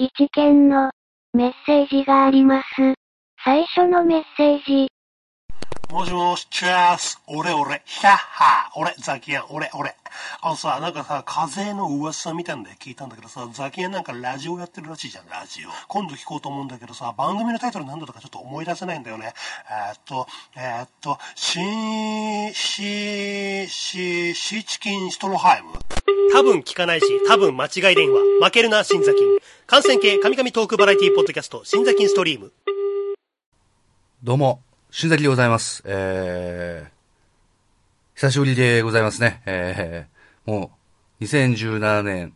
一件のメッセージがあります。最初のメッセージ。もしもし、チャース、俺俺、ヒャッハー、俺、ザキヤン、俺俺。あのさ、なんかさ、風の噂みたいんで聞いたんだけどさ、ザキヤンなんかラジオやってるらしいじゃん、ラジオ。今度聞こうと思うんだけどさ、番組のタイトルなんだとかちょっと思い出せないんだよね。えー、っと、えー、っと、シー、シー、シー、シーチキンストロハイム。多分聞かないし、多分間違い電話。負けるな、新座金。感染系神々トークバラエティポッドキャスト、新座金ストリーム。どうも、新崎でございます。えー、久しぶりでございますね。えー、もう、2017年、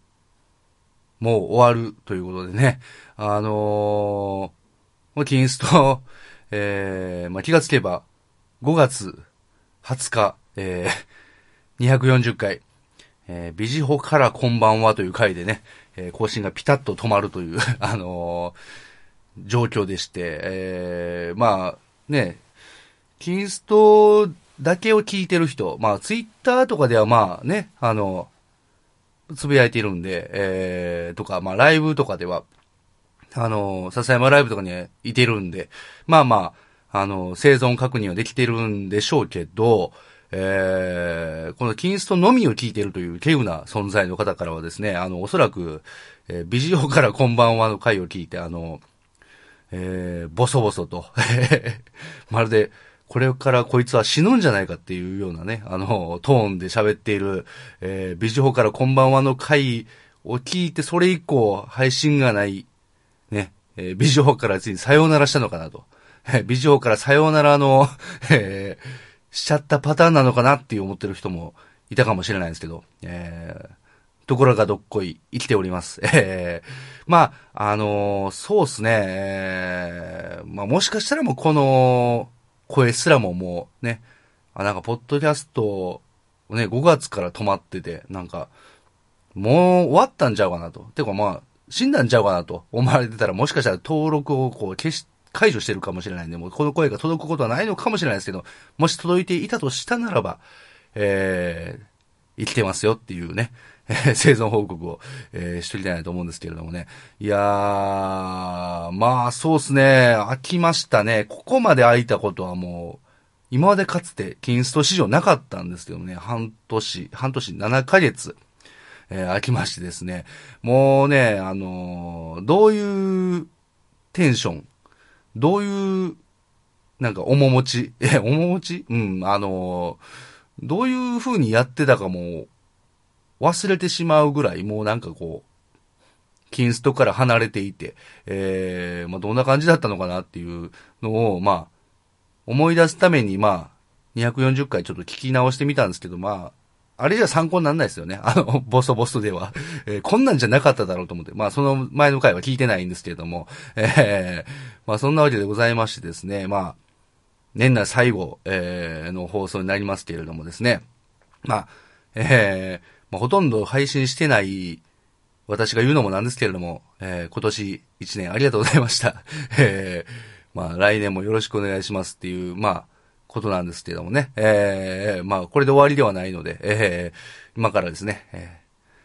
もう終わるということでね。あのー、もうキンスト、えー、まあ、気がつけば、5月20日、えー、240回、えー、ビジホからこんばんはという回でね、えー更新がピタッと止まるという、あのー状況でして、えー、まあ、ね、キンストだけを聞いてる人、まあ、ツイッターとかではまあね、あの、つぶやいてるんで、えー、とか、まあ、ライブとかでは、あの、笹山ライブとかにいてるんで、まあまあ、あの、生存確認はできてるんでしょうけど、えー、このキンストのみを聞いてるという稀有な存在の方からはですね、あの、おそらく、えービジオからこんばんはの回を聞いて、あの、えー、ボソボソと、まるで、これからこいつは死ぬんじゃないかっていうようなね、あの、トーンで喋っている、えー、ビジホからこんばんはの回を聞いて、それ以降、配信がない、ね、えービジホからついにさようならしたのかなと。えービジホからさようならの、えーしちゃったパターンなのかなっていう思ってる人もいたかもしれないんですけど、えーところがどっこい生きております。えーまあ、あのーそうっすね、えーまあもしかしたらもうこの声すらももうね、あ、なんかポッドキャスト、ね、5月から止まってて、なんか、もう終わったんちゃうかなと。てかまあ、死んだんちゃうかなと思われてたら、もしかしたら登録をこう消し、解除してるかもしれないんで、もうこの声が届くことはないのかもしれないですけど、もし届いていたとしたならば、えー、生きてますよっていうね、え ー生存報告を、えーしときたいなと思うんですけれどもね。いやー、まあそうですね、飽きましたね。ここまで空いたことはもう、今までかつてキンスト史上なかったんですけどね、半年、半年7ヶ月、えー空きましてですね、もうね、あのーどういうテンション、どういう、なんか、面持ち、え、面持ち？うん、あのーどういう風にやってたかも、忘れてしまうぐらい、もうなんかこう、キンストから離れていて、えー、まあ、どんな感じだったのかなっていうのを、まあ、思い出すために、まあ、240回ちょっと聞き直してみたんですけど、まあ、あれじゃ参考にならないですよね。あの、ボソボソでは。えーこんなんじゃなかっただろうと思って。まあ、その前の回は聞いてないんですけれども。えーまあ、そんなわけでございましてですね。まあ、年内最後、えーの放送になりますけれどもですね。まあ、えーまあ、ほとんど配信してない私が言うのもなんですけれども、えー今年1年ありがとうございました。えーまあ、来年もよろしくお願いしますっていう、まあ、ことなんですけどもね。えーまあ、これで終わりではないので、えー今からですね、えー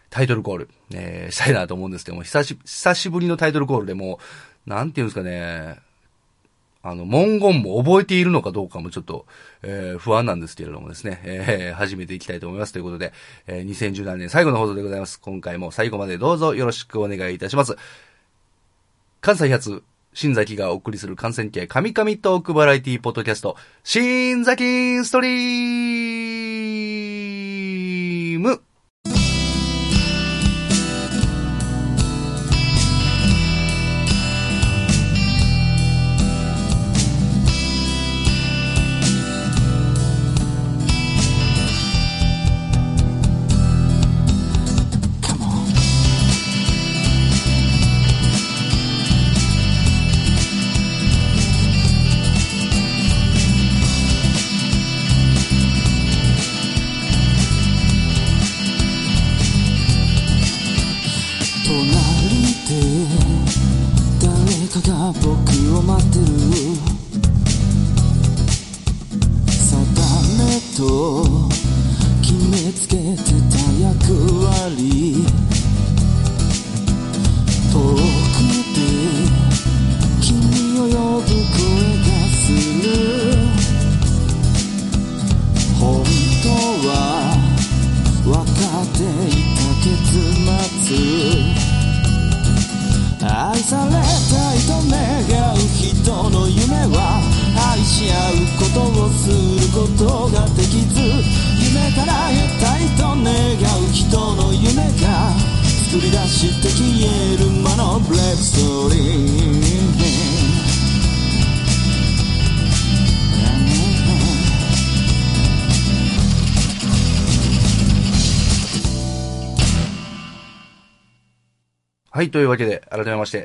タイトルコール、えーしたいなと思うんですけども、久し、久しぶりのタイトルコールでもう、なんていうんですかね、あの、文言も覚えているのかどうかもちょっと、えー不安なんですけれどもですね、えー始めていきたいと思います。ということで、えー2017年最後の放送でございます。今回も最後までどうぞよろしくお願いいたします。関西発、新崎がお送りする感染系神々トークバラエティポッドキャスト、新崎ストリーム誰か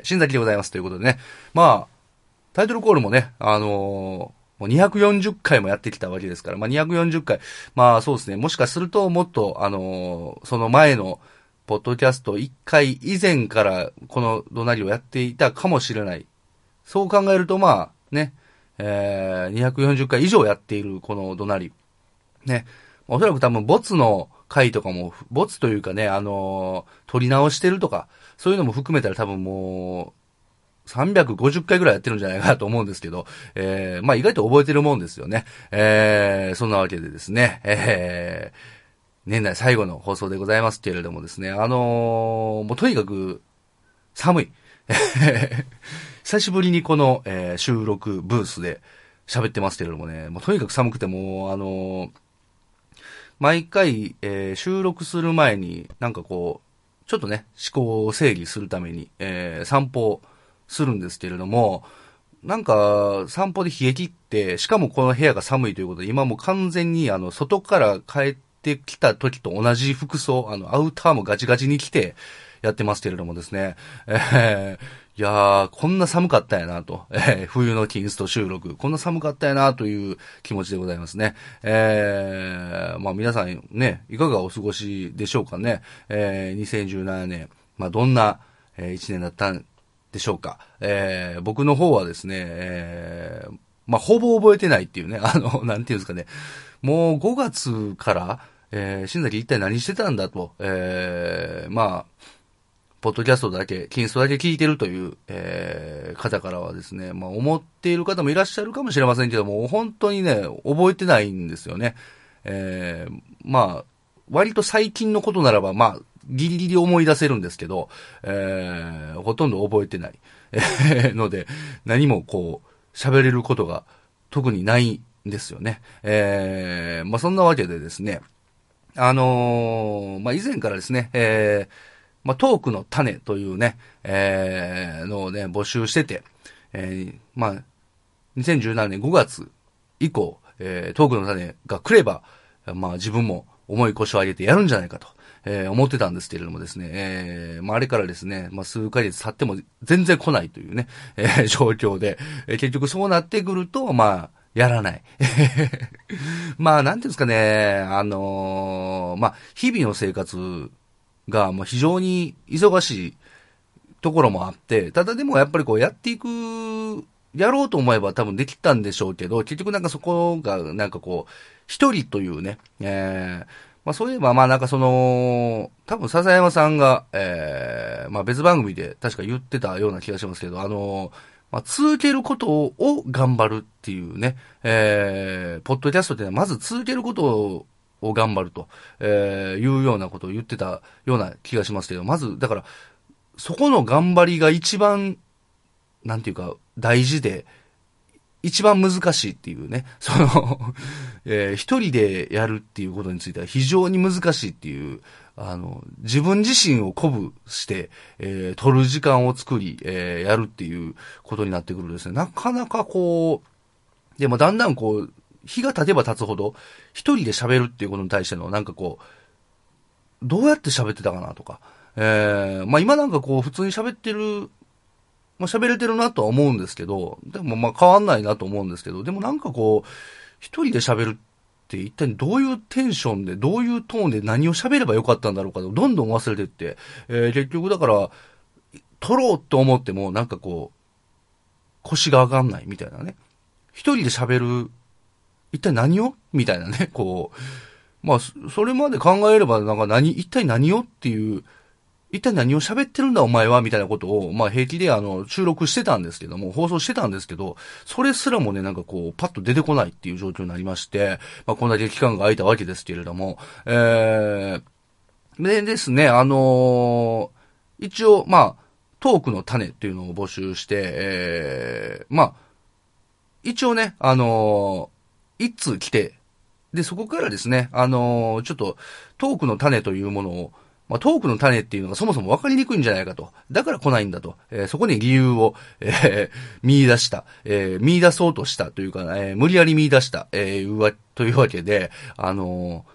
新崎でございますということでね。まあ、タイトルコールもね、あのーもう240回もやってきたわけですから、まあ240回、まあそうですね、もしかするともっと、あのーその前の、ポッドキャスト1回以前から、この怒鳴りをやっていたかもしれない。そう考えると、まあ、ね、えー、240回以上やっているこの怒鳴り。ね。おそらく多分、ボツの回とかも、ボツというかね、あのー撮り直してるとか、そういうのも含めたら多分もう、350回ぐらいやってるんじゃないかなと思うんですけど、えー、まあ意外と覚えてるもんですよね。えー、そんなわけでですね、えー、年内最後の放送でございますけれどもですね、あのーもうとにかく、寒い。久しぶりにこの、えー収録ブースで喋ってますけれどもね、もうとにかく寒くてもう、あのー毎回、え収録する前に、なんかこう、ちょっとね、思考を整理するために、えー散歩するんですけれども、なんか、散歩で冷え切って、しかもこの部屋が寒いということで、今も完全に、あの、外から帰ってきた時と同じ服装、あの、アウターもガチガチに着て、やってますけれどもですね。えーいやー、こんな寒かったやなと。えー冬のキンスト収録。こんな寒かったやなという気持ちでございますね。えーまあ皆さんね、いかがお過ごしでしょうかね。えー2017年、まあどんな、えー一年だったんでしょうか。えー僕の方はですね、えーまあほぼ覚えてないっていうね、あの、なんていうんですかね。もう5月から、えー、新崎一体何してたんだと、えーまあ、ポッドキャストだけ、キンストだけ聞いてるという、えー方からはですね、まあ思っている方もいらっしゃるかもしれませんけども、本当にね、覚えてないんですよね。えーまあ、割と最近のことならば、まあ、ギリギリ思い出せるんですけど、えーほとんど覚えてない。ので、何もこう、喋れることが特にないんですよね。えーまあそんなわけでですね、あのーまあ以前からですね、えーまあ、トークの種というね、えーのをね、募集してて、えーまあ、2017年5月以降、えートークの種が来れば、まあ自分も重い腰を上げてやるんじゃないかと、えー思ってたんですけれどもですね、えーまああれからですね、まあ数ヶ月経っても全然来ないというね、えー状況で、えー結局そうなってくると、まあ、やらない。まあ、なんていうんですかね、あのーまあ、日々の生活が、もう非常に忙しいところもあって、ただでもやっぱりこうやっていく、やろうと思えば多分できたんでしょうけど、結局なんかそこがなんかこう、一人というね、えーまあそういえばまあなんかその、多分笹山さんが、えーまあ別番組で確か言ってたような気がしますけど、あのまあ続けることを頑張るっていうね、えーポッドキャストってのはまず続けることをを頑張ると、えーいうようなことを言ってたような気がしますけど、まず、だから、そこの頑張りが一番、なんていうか、大事で、一番難しいっていうね、その、えー一人でやるっていうことについては非常に難しいっていう、あの、自分自身を鼓舞して、えー取る時間を作り、えーやるっていうことになってくるとですね、なかなかこう、でもだんだんこう、日が経てば経つほど、一人で喋るっていうことに対しての、なんかこう、どうやって喋ってたかなとか、えー、まあ今なんかこう、普通に喋ってる、まあ喋れてるなとは思うんですけど、でもまあ変わんないなと思うんですけど、でもなんかこう、一人で喋るって一体どういうテンションで、どういうトーンで何を喋ればよかったんだろうかと、どんどん忘れてって、えー結局だから、撮ろうと思っても、なんかこう、腰が上がんないみたいなね。一人で喋る、一体何を？みたいなね、こう。まあ、それまで考えれば、なんか何、一体何をっていう、一体何を喋ってるんだお前は？みたいなことを、まあ平気であの、収録してたんですけども、放送してたんですけど、それすらもね、なんかこう、パッと出てこないっていう状況になりまして、まあこんだけ期間が空いたわけですけれども、えー、でですね、あのー一応、まあ、トークの種っていうのを募集して、えー、まあ、一応ね、あの一通来て、で、そこからですね、あのーちょっと、トークの種というものを、まあ、トークの種っていうのがそもそも分かりにくいんじゃないかと。だから来ないんだと。えーそこに理由を、えー 見出した、えー見出そうとしたというか、えー無理やり見出した、えーうわ、というわけで、あのー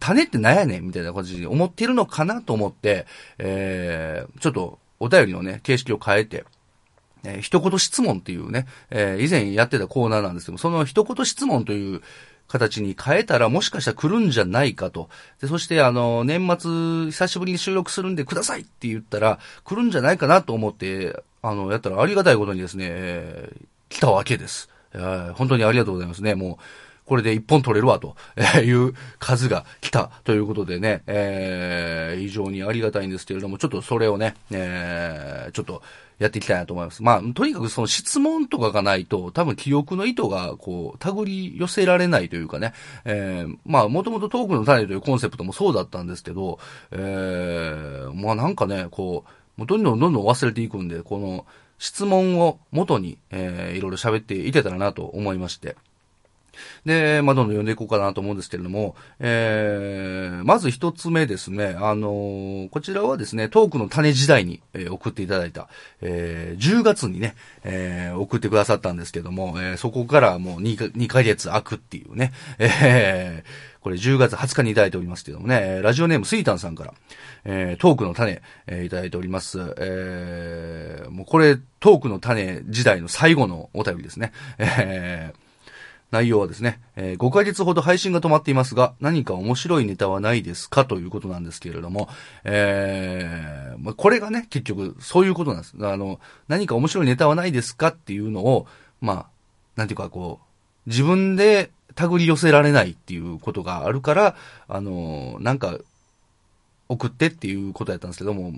種って何やねんみたいな感じで思ってるのかなと思って、えーちょっとお便りのね、形式を変えて、えー一言質問っていうね、えー以前やってたコーナーなんですけど、その一言質問という形に変えたらもしかしたら来るんじゃないかと。で、そしてあの、年末久しぶりに収録するんでくださいって言ったら来るんじゃないかなと思って、あの、やったらありがたいことにですね、えー来たわけです。えー本当にありがとうございますね。もう、これで一本取れるわという数が来たということでね、えー非常にありがたいんですけれども、ちょっとそれをね、えーちょっとやっていきたいなと思います。まあ、とにかくその質問とかがないと、多分記憶の意図が、こう、手繰り寄せられないというかね、えーまあ、もともとトークの種というコンセプトもそうだったんですけど、えーまあなんかね、こう、もうどんどんどんどん忘れていくんで、この質問を元に、えーいろいろ喋っていけたらなと思いまして。で、まあ、どんどん読んでいこうかなと思うんですけれども、えー、まず一つ目ですね、あのーこちらはですね、トークの種時代に、えー送っていただいた、えー、10月にね、えー送ってくださったんですけども、えーそこからもう2 ,2 ヶ月空くっていうね、えー、これ10月20日にいただいておりますけどもね、ラジオネームスイタンさんから、えートークの種、えーいただいております。えー、もうこれ、トークの種時代の最後のお便りですね。えー内容はですね、えー5ヶ月ほど配信が止まっていますが、何か面白いネタはないですかということなんですけれども、えーまあこれがね、結局、そういうことなんです。あの、何か面白いネタはないですかっていうのを、まあ、なんていうかこう、自分で手繰り寄せられないっていうことがあるから、あの、なんか、送ってっていうことやったんですけども、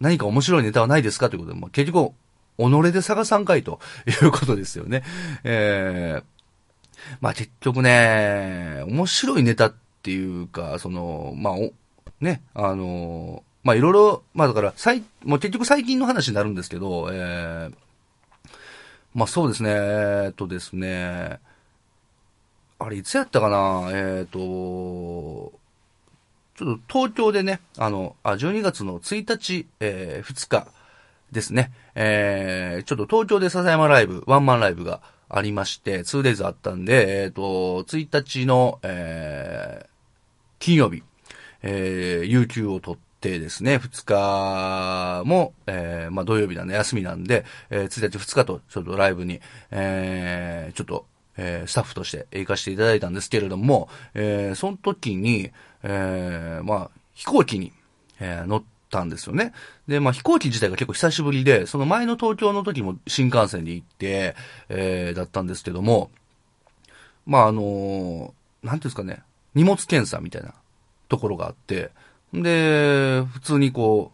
何か面白いネタはないですかということで、まあ、結局、己で探さんかいということですよね。えーまあ結局ね、面白いネタっていうか、その、まあ、ね、あの、まあいろいろ、まあだから、最、もう結局最近の話になるんですけど、えーまあそうですね、えーっとですね、あれいつやったかな、えーっと、ちょっと東京でね、あの、あ、12月の1日、えー2日ですね、えーちょっと東京で笹山ライブ、ワンマンライブがありまして、2days あったんで、えっ、と、1日の、えー金曜日、えー有給を取ってですね、2日も、えーまあ土曜日なんで休みなんで、えー1日2日とちょっとライブに、えーちょっと、えースタッフとして行かせていただいたんですけれども、えーその時に、えーまあ飛行機に、えー乗ったんですよね。で、まあ飛行機自体が結構久しぶりで、その前の東京の時も新幹線で行って、えーだったんですけども、まああのーなんていうんですかね、荷物検査みたいなところがあって、で、普通にこ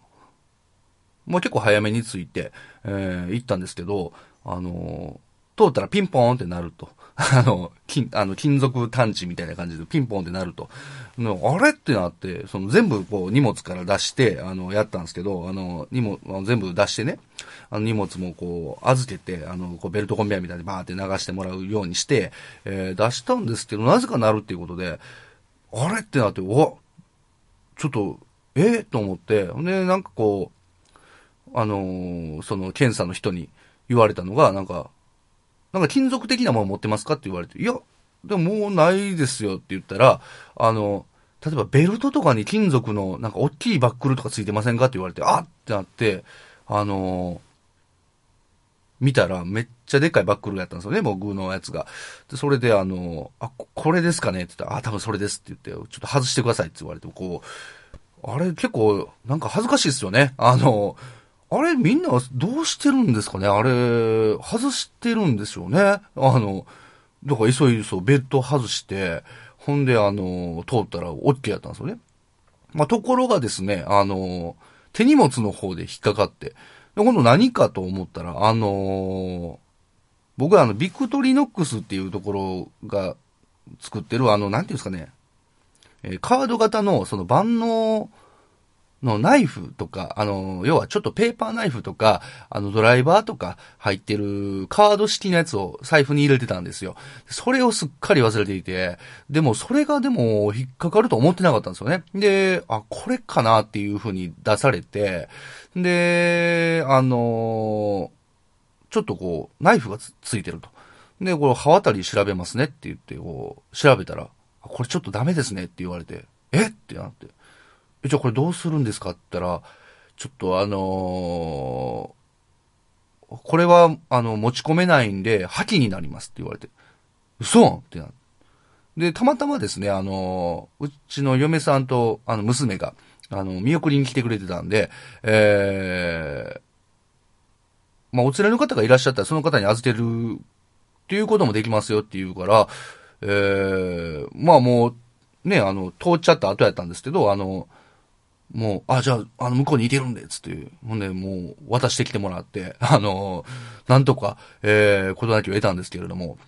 う、もう結構早めに着いて、えー行ったんですけど、あのー通ったらピンポーンってなると。あの、金、あの、金属探知みたいな感じでピンポンってなると。あれってなって、その全部こう荷物から出して、あの、やったんですけど、あの、荷物、全部出してね、あの荷物もこう預けて、あの、こうベルトコンベヤーみたいにバーって流してもらうようにして、えー出したんですけど、なぜかなるっていうことで、あれってなって、うわ、ちょっと、えー？と思って、で、なんかこう、あのーその検査の人に言われたのが、なんか、なんか金属的なもの持ってますかって言われて、いや、でももうないですよって言ったら、あの、例えばベルトとかに金属のなんか大きいバックルとかついてませんかって言われて、あってなって、あの見たらめっちゃでっかいバックルやったんですよね、僕のやつが。で、それであのあ、これですかねって言ったら、あ、多分それですって言って、ちょっと外してくださいって言われて、こう、あれ結構なんか恥ずかしいですよね。あの、あれみんなどうしてるんですかね？あれ、外してるんですよね？あの、だから急いでそう、ベッド外して、ほんであの、通ったら OK やったんですよね。まあ、ところがですね、あの、手荷物の方で引っかかって、で今度何かと思ったら、あの僕はあの、ビクトリノックスっていうところが作ってる、あの、なんていうんですかね、えーカード型のその万能のナイフとか、あの、要はちょっとペーパーナイフとか、あの、ドライバーとか入ってるカード式のやつを財布に入れてたんですよ。それをすっかり忘れていて、でもそれがでも引っかかると思ってなかったんですよね。で、あ、これかなっていう風に出されて、で、あのちょっとこう、ナイフがつついてると。で、これ、刃渡り調べますねって言って、こう、調べたら、これちょっとダメですねって言われて、えってなって。え、じゃあこれどうするんですか？って言ったら、ちょっとあのー、これは、あの、持ち込めないんで、破棄になりますって言われて。嘘ってなって。で、たまたまですね、あのー、うちの嫁さんと、あの、娘が、あの、見送りに来てくれてたんで、えー、まあ、お連れの方がいらっしゃったら、その方に預けるっていうこともできますよって言うから、えー、まあもう、ね、あの、通っちゃった後やったんですけど、あの、もう、あ、じゃあ、あの、向こうにいてるんで、つって、ほんで、もう、渡してきてもらって、あの、なんとか、えー、ことなきを得たんですけれども、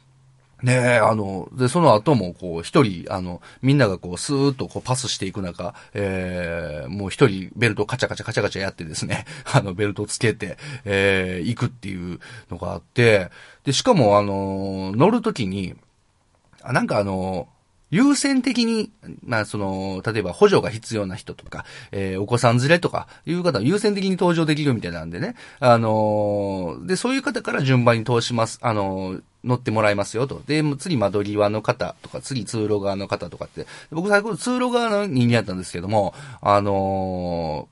ねえ、あの、で、その後も、こう、一人、あの、みんながこう、スーッとこう、パスしていく中、えー、もう一人、ベルトカチャカチャカチャカチャやってですね、あの、ベルトつけて、えー、行くっていうのがあって、で、しかも、あの、乗るときに、あ、なんかあの、優先的に、まあ、その、例えば補助が必要な人とか、えー、お子さん連れとか、いう方は優先的に登場できるみたいなんでね。あのー、で、そういう方から順番に通します。あのー、乗ってもらいますよと。で、次窓際の方とか、次通路側の方とかって、僕最後通路側の人間やったんですけども、あの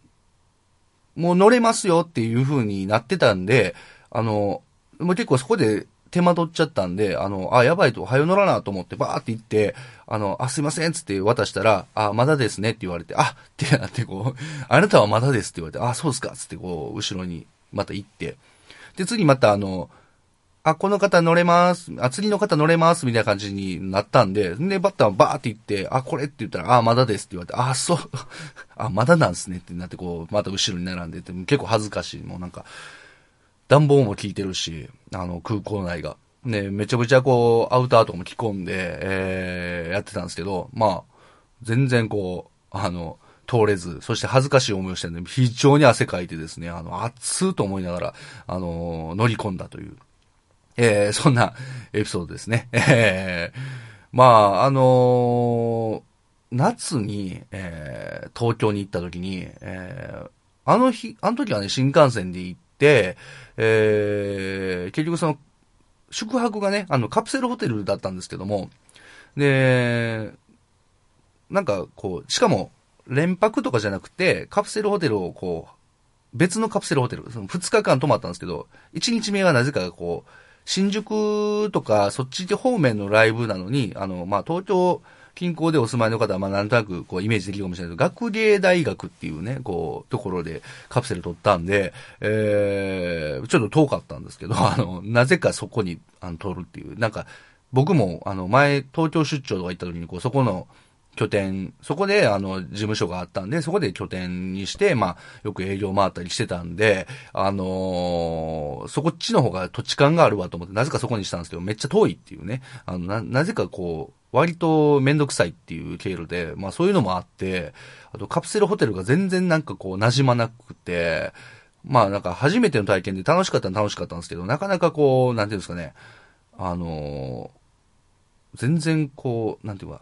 もう乗れますよっていう風になってたんで、あのもう結構そこで手間取っちゃったんで、あの、あ、やばいと、はよ乗らなと思って、バーって行って、あの、あ、すいません、つって渡したら、あ、まだですねって言われて、あ、ってなってこう、あなたはまだですって言われて、あ、そうですか、つってこう、後ろにまた行って、で、次またあの、あ、この方乗れます。あ、次の方乗れます。みたいな感じになったんで、で、バッターはバーって言って、あ、これって言ったら、あ、まだですって言われて、あ、そう、あ、まだなんすねってなって、こう、また後ろに並んでて、結構恥ずかしい。もうなんか、暖房も効いてるし、あの、空港内が。ね、めちゃめちゃこう、アウターとかも着込んで、えー、やってたんですけど、まあ、全然こう、あの、通れず、そして恥ずかしい思いをしてるんで、非常に汗かいてですね、あの、熱ーと思いながら、あの、乗り込んだという、えー、そんなエピソードですね。えー、まあ、あのー、夏に、えー、東京に行った時に、えー、あの日、あの時はね、新幹線で行って、えー、結局その、宿泊がね、あの、カプセルホテルだったんですけども、で、なんかこう、しかも、連泊とかじゃなくて、カプセルホテルをこう、別のカプセルホテル、その2日間泊まったんですけど、1日目はなぜかこう、新宿とかそっち方面のライブなのに、あの、まあ、東京近郊でお住まいの方は、まあ、なんとなく、こう、イメージできるかもしれないけど、学芸大学っていうね、こう、ところでカプセル取ったんで、えー、ちょっと遠かったんですけど、あの、なぜかそこに、あの、取るっていう、なんか、僕も、あの、前、東京出張とか行った時に、こう、そこの、拠点、そこで、あの、事務所があったんで、そこで拠点にして、まあ、よく営業回ったりしてたんで、あのー、そこっちの方が土地勘があるわと思って、なぜかそこにしたんですけど、めっちゃ遠いっていうね。あの、な、なぜかこう、割とめんどくさいっていう経路で、まあそういうのもあって、あとカプセルホテルが全然なんかこう馴染まなくて、まあなんか初めての体験で楽しかったら楽しかったんですけど、なかなかこう、なんていうんですかね、あのー、全然こう、なんていうか、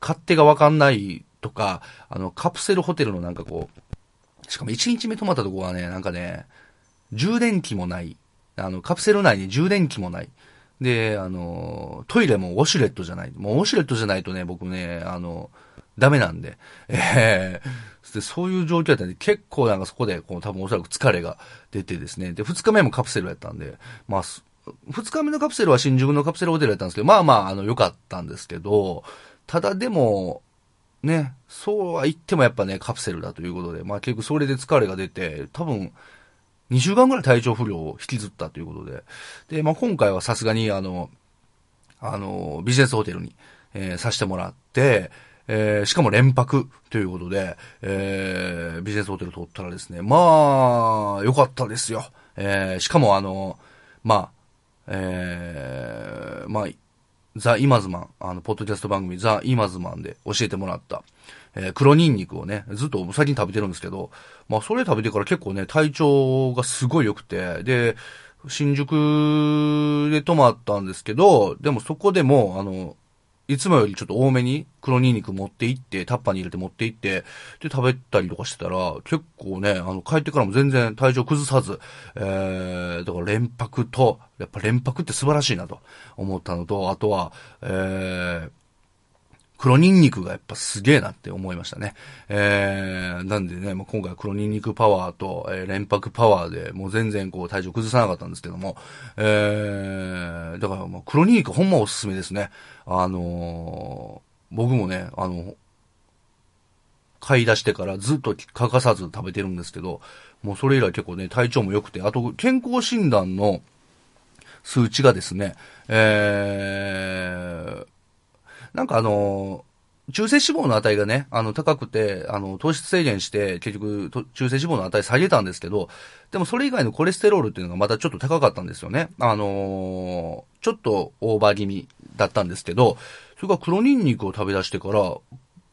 勝手がわかんないとか、あの、カプセルホテルのなんかこう、しかも1日目泊まったとこはね、なんかね、充電器もない。あの、カプセル内に充電器もない。で、あの、トイレもウォシュレットじゃない。もうウォシュレットじゃないとね、僕ね、あの、ダメなんで。えー、でそういう状況だったんで、結構なんかそこで、こう、多分おそらく疲れが出てですね。で、二日目もカプセルやったんで、まあ、二日目のカプセルは新宿のカプセルホテルやったんですけど、まあまあ、あの、良かったんですけど、ただでも、ね、そうは言ってもやっぱね、カプセルだということで、まあ結局それで疲れが出て、多分、2週間ぐらい体調不良を引きずったということで。で、まあ、今回はさすがに、あの、あの、ビジネスホテルに、えー、させてもらって、えー、しかも連泊ということで、えー、ビジネスホテル取ったらですね、まあ、良かったですよ。えー、しかもあの、まあ、えー、まあ、ザ・イマズマン、あの、ポッドキャスト番組ザ・イマズマンで教えてもらった、えー黒ニンニクをね、ずっと最近食べてるんですけど、まあそれ食べてから結構ね、体調がすごい良くて、で、新宿で泊まったんですけど、でもそこでも、あの、いつもよりちょっと多めに黒ニンニク持って行って、タッパーに入れて持って行って、で食べたりとかしてたら、結構ね、あの、帰ってからも全然体調崩さず、えー、だから連泊と、やっぱ連泊って素晴らしいなと思ったのと、あとは、えー、黒ニンニクがやっぱすげえなって思いましたね。えー、なんでね、まあ、今回黒ニンニクパワーと、えー連泊パワーで、もう全然こう体調崩さなかったんですけども、えー、だからもう黒ニンニクほんまおすすめですね。あのー僕もね、あの、買い出してからずっと欠かさず食べてるんですけど、もうそれ以来結構ね、体調も良くて、あと健康診断の数値がですね、えー、なんかあの、中性脂肪の値がね、あの、高くて、あの、糖質制限して、結局、中性脂肪の値下げたんですけど、でもそれ以外のコレステロールっていうのがまたちょっと高かったんですよね。あのーちょっとオーバー気味だったんですけど、それから黒ニンニクを食べ出してから、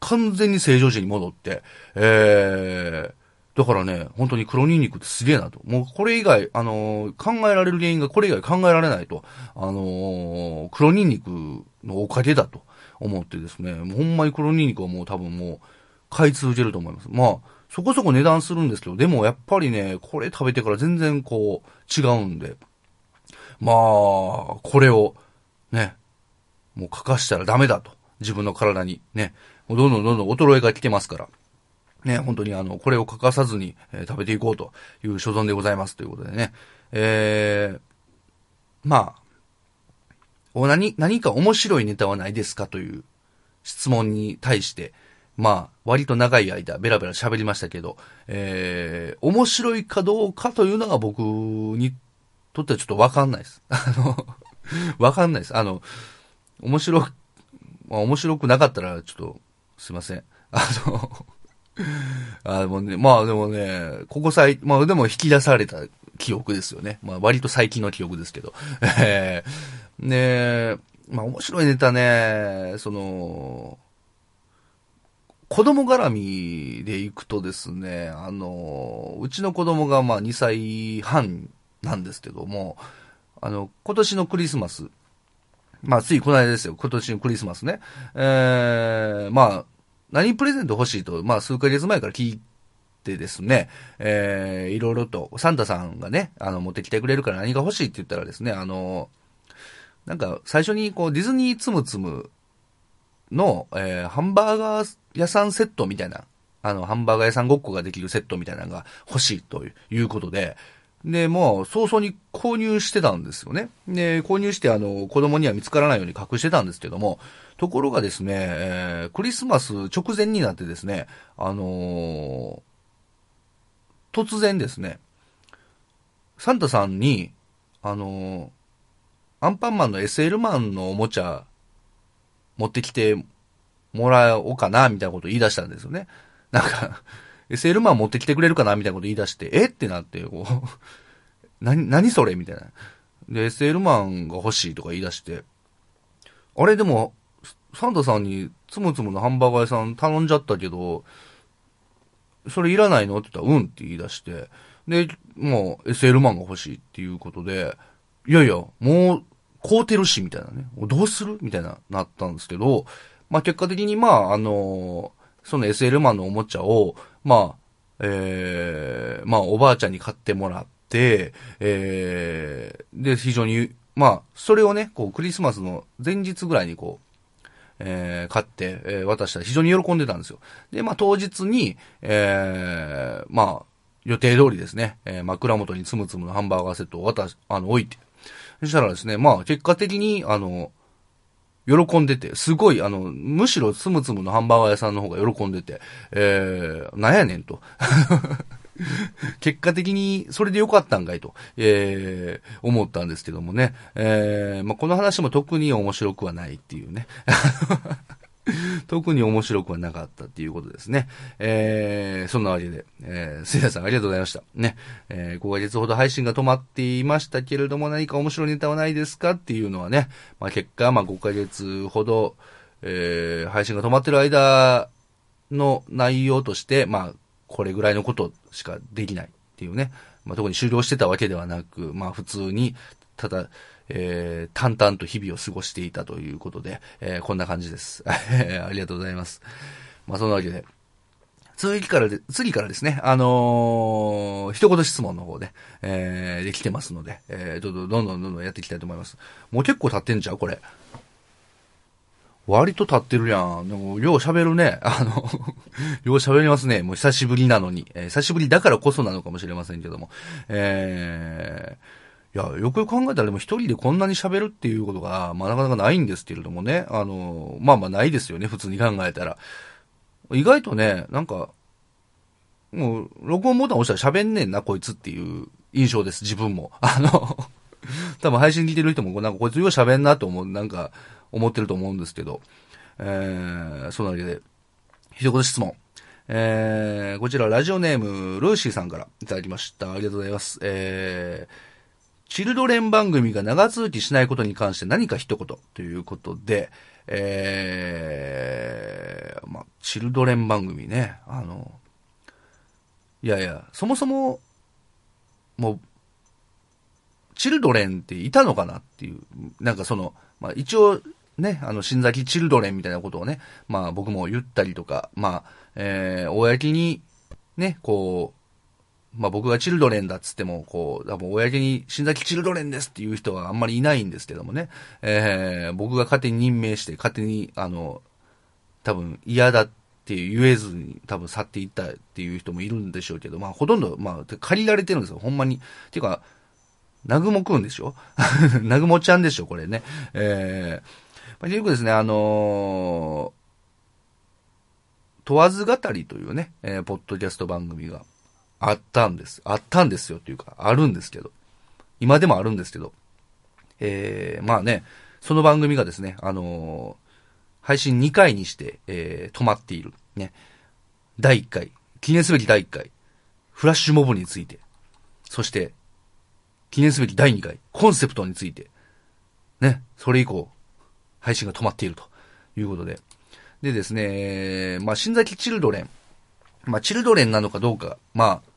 完全に正常値に戻って、えー、だからね、本当に黒ニンニクってすげえなと。もうこれ以外、あのー考えられる原因がこれ以外考えられないと。あのー黒ニンニクのおかげだと思ってですね、もうほんまに黒ニンニクはもう多分もう買い続けると思います。まあ、そこそこ値段するんですけど、でもやっぱりね、これ食べてから全然こう違うんで、まあ、これをね、もう欠かしたらダメだと。自分の体にね、もうどんどんどんどん衰えが来てますから。ね、本当にあの、これを欠かさずに、えー食べていこうという所存でございますということでね。えー、まあ、お何、何か面白いネタはないですかという質問に対して、まあ、割と長い間、ベラベラ喋りましたけど、えー、面白いかどうかというのが僕にとってはちょっとわかんないです。あの、わかんないです。あの、面白、まあ、面白くなかったら、ちょっと、すいません。あの、あもね、まあでもね、ここ最、まあでも引き出された記憶ですよね。まあ割と最近の記憶ですけど。えー、ねえまあ面白いネタね、その、子供絡みで行くとですね、あの、うちの子供がまあ2歳半なんですけども、あの、今年のクリスマス、まあついこの間ですよ、今年のクリスマスね。えー、まあ、何プレゼント欲しいと、まあ数ヶ月前から聞いてですね、えー、いろいろと、サンタさんがね、あの、持ってきてくれるから何が欲しいって言ったらですね、あの、なんか最初にこうディズニーつむつむの、えーハンバーガー屋さんセットみたいな、あの、ハンバーガー屋さんごっこができるセットみたいなのが欲しいということで、で、もう早々に購入してたんですよね。で、購入してあの、子供には見つからないように隠してたんですけども、ところがですね、えークリスマス直前になってですね、あのー突然ですね、サンタさんに、あのーアンパンマンの SL マンのおもちゃ持ってきてもらおうかな、みたいなこと言い出したんですよね。なんか、SL マン持ってきてくれるかな、みたいなこと言い出して、え？ってなって、こう、何、何それ？みたいな。で、SL マンが欲しいとか言い出して、あれ？でも、サンタさんにつむつむのハンバーガー屋さん頼んじゃったけど、それいらないの？って言ったら、うんって言い出して、で、もう SL マンが欲しいっていうことで、いやいや、もう、買うてるし、みたいなね。どうする？みたいな、なったんですけど、まあ結果的に、まあ、あのその SL マンのおもちゃを、まあ、えー、まあおばあちゃんに買ってもらって、えー、で、非常に、まあ、それをね、こう、クリスマスの前日ぐらいにこう、えー買って、えー渡したら非常に喜んでたんですよ。で、まあ当日に、えーまあ、予定通りですね、えー枕元につむつむのハンバーガーセットを渡し、あの、置いて、そしたらですね、まあ結果的に、あの、喜んでて、すごい、あの、むしろつむつむのハンバーガー屋さんの方が喜んでて、えー、なんやねんと。結果的に、それでよかったんかいと、えー、思ったんですけどもね。えー、まあ、この話も特に面白くはないっていうね。特に面白くはなかったっていうことですね。えー、そんなわけで、えー、せいやさんありがとうございました。ね。えー、5ヶ月ほど配信が止まっていましたけれども何か面白いネタはないですかっていうのはね、まあ、結果、まあ、5ヶ月ほど、えー、配信が止まってる間の内容として、まあ、これぐらいのことしかできないっていうね。まあ、特に終了してたわけではなく、まあ、普通に、ただ、えー、淡々と日々を過ごしていたということで、えー、こんな感じです。ありがとうございます。まあ、そんなわけで、次からで、次からですね、あのー一言質問の方で、えー、できてますので、えー、どんどんどんどんどんやっていきたいと思います。もう結構経ってんじゃん、これ。割と経ってるやん。でも、よう喋るね。あの、よう喋りますね。もう久しぶりなのに。えー久しぶりだからこそなのかもしれませんけども。えー、いや、よくよく考えたらでも一人でこんなに喋るっていうことが、まあなかなかないんですけれどもね。あの、まあまあないですよね、普通に考えたら。意外とね、なんか、もう、録音ボタン押したら喋んねんな、こいつっていう印象です、自分も。あの、多分配信聞いてる人も、なんかこいつよう喋んなと思う、なんか、思ってると思うんですけど、えー、そんなわけで、一言質問。えー、こちらラジオネーム、ルーシーさんからいただきました。ありがとうございます。えー、チルドレン番組が長続きしないことに関して何か一言ということで、えー、まあ、チルドレン番組ね、あの、いやいや、そもそも、もう、チルドレンっていたのかなっていう、なんかその、まあ一応ね、あの、新崎チルドレンみたいなことをね、まあ僕も言ったりとか、まあ、えー、公に、ね、こう、まあ僕がチルドレンだっつっても、こう、多分公に新崎チルドレンですっていう人はあんまりいないんですけどもね、えー、僕が勝手に任命して、勝手に、あの、多分嫌だって言えずに多分去っていったっていう人もいるんでしょうけど、まあほとんど、まあ借りられてるんですよ、ほんまに。っていうか、なぐもくんでしょ？なぐもちゃんでしょ？これね。えー、まあ、結局ですね、あのー問わず語りというね、えーポッドキャスト番組があったんです。あったんですよっていうか、あるんですけど。今でもあるんですけど。えー、まあね、その番組がですね、あのー配信2回にして、えー止まっている。ね。第1回、記念すべき第1回、フラッシュモブについて、そして、記念すべき第2回、コンセプトについて、ね、それ以降、配信が止まっているということで。でですね、まあ、新崎チルドレン。まあ、チルドレンなのかどうか、まあ、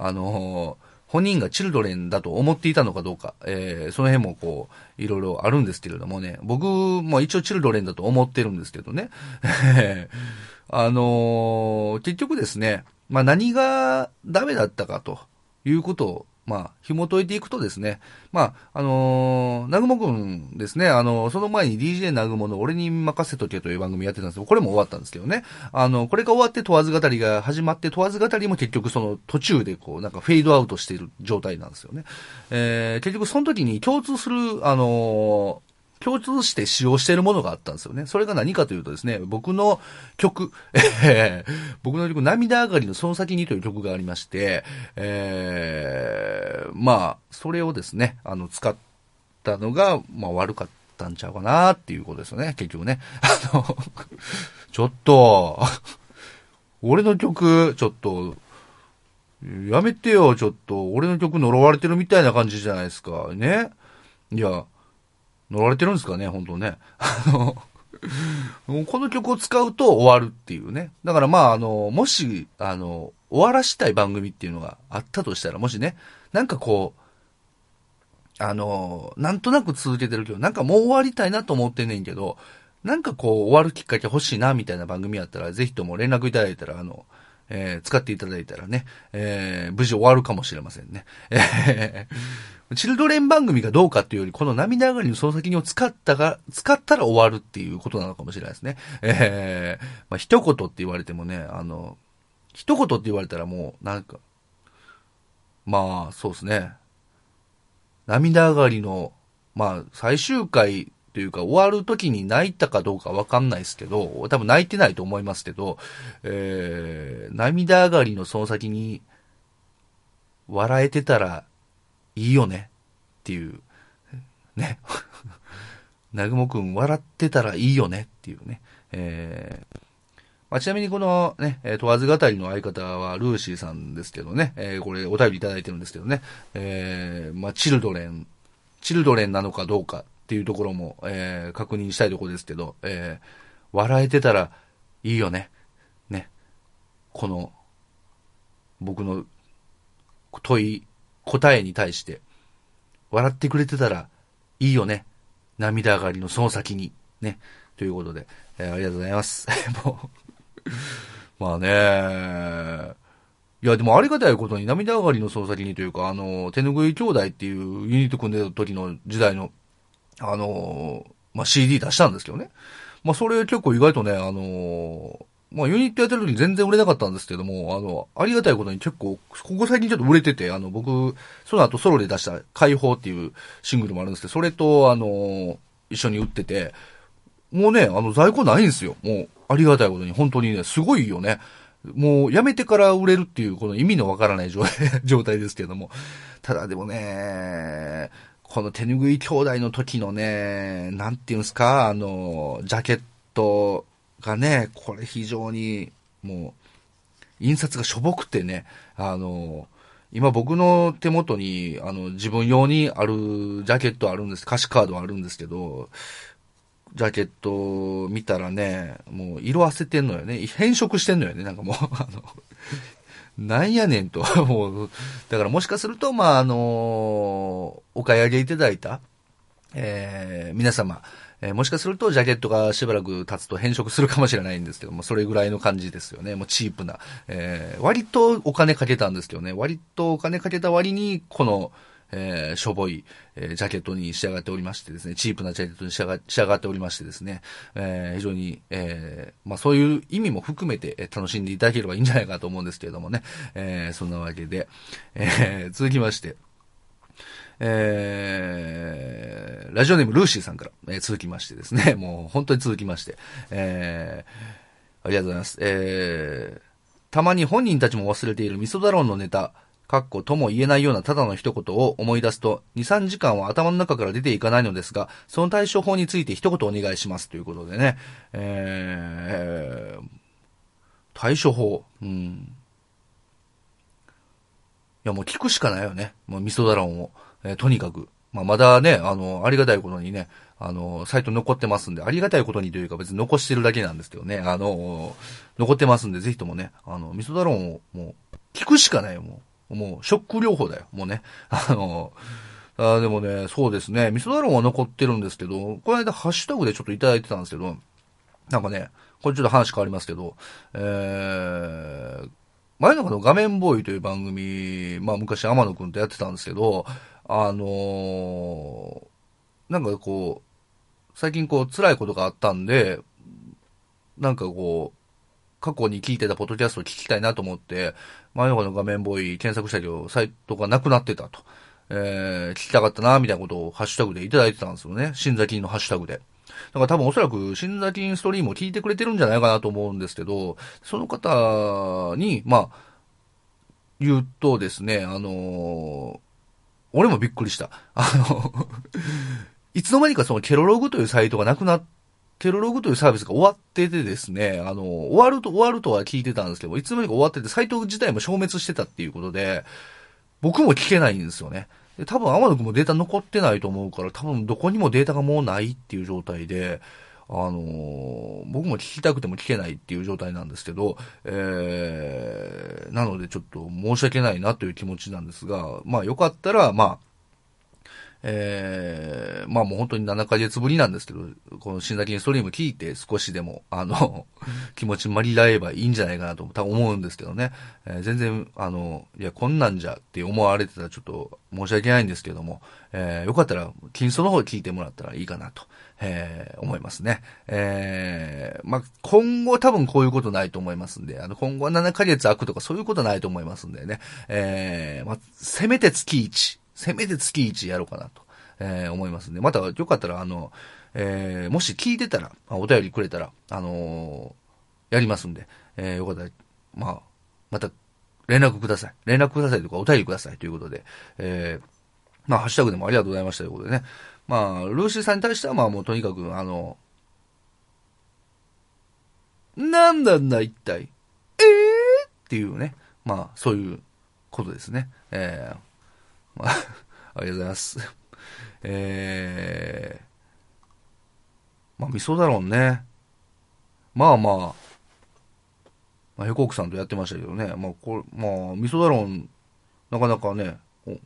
あの本人がチルドレンだと思っていたのかどうか、えーその辺もこう、いろいろあるんですけれどもね、僕も一応チルドレンだと思ってるんですけどね。あのー結局ですね、まあ何がダメだったかということ、まあ、紐解いていくとですね、まあ、あのー、なぐもくんですね、あの、その前に DJ なぐもの俺に任せとけという番組やってたんですけど、これも終わったんですけどね、あの、これが終わって問わず語りが始まって、問わず語りも結局その途中でこう、なんかフェードアウトしている状態なんですよね。えー、結局その時に共通する、あのー共通して使用しているものがあったんですよね。それが何かというとですね、僕の曲、え僕の曲、涙上がりのその先にという曲がありまして、えーまあ、それをですね、あの、使ったのが、まあ悪かったんちゃうかなっていうことですよね、結局ね。あの、ちょっと、俺の曲、ちょっと、やめてよ、ちょっと。俺の曲呪われてるみたいな感じじゃないですか。ね。いや、呪われてるんですかね、本当ね。あの、この曲を使うと終わるっていうね。だからまあ、あの、もし、あの、終わらしたい番組っていうのがあったとしたら、もしね、なんかこう、あの、なんとなく続けてるけど、なんかもう終わりたいなと思ってんねんけど、なんかこう、終わるきっかけ欲しいな、みたいな番組やったら、ぜひとも連絡いただいたら、あの、えー使っていただいたらね、えー無事終わるかもしれませんね。えーチルドレン番組がどうかっていうより、この涙上がりのその先にを使ったが、使ったら終わるっていうことなのかもしれないですね。えーまあ、一言って言われてもね、あの、一言って言われたらもう、なんか、まあ、そうですね。涙上がりの、まあ、最終回というか、終わる時に泣いたかどうかわかんないですけど、多分泣いてないと思いますけど、えー、涙上がりのその先に、笑えてたらいいよねっていう、ね。なぐもくん笑ってたらいいよねっていうね。えーまあ、ちなみにこのね、え問わず語りの相方はルーシーさんですけどね、えーこれお便りいただいてるんですけどね、えーまあ、チルドレン、チルドレンなのかどうかっていうところも、えー確認したいところですけど、えー笑えてたらいいよね。ね。この、僕の問い、答えに対して、笑ってくれてたらいいよね。涙上がりのその先に。ね。ということで、えーありがとうございます。もう、まあねいや、でもありがたいことに涙上がりのその先にというか、あの、手拭い兄弟っていうユニット組んでた時の時代の、あの、まあ CD 出したんですけどね。まあそれ結構意外とね、あの、まあユニットやってる時に全然売れなかったんですけども、あの、ありがたいことに結構、ここ最近ちょっと売れてて、あの、僕、その後ソロで出した解放っていうシングルもあるんですけど、それと、あの、一緒に売ってて、もうね、あの、在庫ないんですよ。もう、ありがたいことに、本当にね、すごいよね。もう、やめてから売れるっていう、この意味のわからない状 状態ですけども。ただでもね、この手拭い兄弟の時のね、なんていうんですか、あの、ジャケットがね、これ非常に、もう、印刷がしょぼくてね、あの、今僕の手元に、あの、自分用にあるジャケットあるんです。歌詞カードあるんですけど、ジャケット見たらね、もう色あせてんのよね。変色してんのよね。なんかもう、あの、なんやねんと。もう、だからもしかすると、まあ、あのお買い上げいただいた、えー、皆様、えーもしかするとジャケットがしばらく経つと変色するかもしれないんですけども、それぐらいの感じですよね。もうチープな。えー、割とお金かけたんですけどね。割とお金かけた割に、この、えーしょぼい、えージャケットに仕上がっておりましてですね、チープなジャケットに仕上が仕上がっておりましてですね、えー非常に、えーまあそういう意味も含めてえ楽しんでいただければいいんじゃないかと思うんですけれどもね、えーそんなわけで、えー続きまして、えー、ラジオネームルーシーさんから、えー続きましてですね、もう本当に続きまして、えー、ありがとうございます。えー、たまに本人たちも忘れている味噌だろうのネタ、かっことも言えないようなただの一言を思い出すと、2、3時間は頭の中から出ていかないのですが、その対処法について一言お願いしますということでね、えー、対処法、うん。いや、もう聞くしかないよね。もう味噌だろんを。えーとにかく。まあ、まだね、あの、ありがたいことにね、あの、サイト残ってますんで、ありがたいことにというか別に残してるだけなんですけどね、あの、残ってますんで、ぜひともね、あの、味噌だろんを、もう、聞くしかないよ、もう。もう、ショック療法だよ、もうね。あの、あでもね、そうですね、味噌だろんは残ってるんですけど、この間ハッシュタグでちょっといただいてたんですけど、なんかね、これちょっと話変わりますけど、えー、前のこの画面ボーイという番組、まあ昔天野くんとやってたんですけど、あのーなんかこう、最近こう辛いことがあったんで、なんかこう、過去に聞いてたポッドキャストを聞きたいなと思って、前のこの画面ボーイ検索したけど、サイトがなくなってたと。えー、聞きたかったな、みたいなことをハッシュタグでいただいてたんですよね。新座金のハッシュタグで。だから多分おそらく新座金ストリームを聞いてくれてるんじゃないかなと思うんですけど、その方に、まあ、言うとですね、あのー俺もびっくりした。あの、いつの間にかそのケロログというサイトがなくなっケロログというサービスが終わっててですね、あの、終わると、終わるとは聞いてたんですけど、いつの間にか終わってて、サイト自体も消滅してたっていうことで、僕も聞けないんですよね。で多分、天野くんもデータ残ってないと思うから、多分どこにもデータがもうないっていう状態で、あのー僕も聞きたくても聞けないっていう状態なんですけど、えー、なのでちょっと申し訳ないなという気持ちなんですが、まあよかったら、まあ、えー、まあもう本当に7ヶ月ぶりなんですけど、この新崎ストリーム聞いて少しでも、あの、気持ちまりらえばいいんじゃないかなと多分思うんですけどね。えー全然、あの、いや、こんなんじゃって思われてたらちょっと申し訳ないんですけども、えーよかったら、金層の方聞いてもらったらいいかなと、えー思いますね。えーまあ、今後多分こういうことないと思いますんで、あの、今後は7ヶ月空くとかそういうことないと思いますんでね。えーまあ、せめて月1、せめて月1やろうかなと、えー思いますんで、またよかったら、あの、えーもし聞いてたら、あお便りくれたら、あのーやりますんで、えーよかったら、まあ、また、連絡ください。連絡くださいとか、お便りくださいということで、えーまあ、ハッシュタグでもありがとうございましたということでね。まあ、ルーシーさんに対しては、まあもうとにかく、あの、なんなんだ一体？ええー、っていうね。まあ、そういうことですね。えー、まあ、ありがとうございます。えー、まあ、味噌だろうね。まあまあ、まあ、ヘコークさんとやってましたけどね。まあ、これ、まあ、味噌だろん、なかなかね、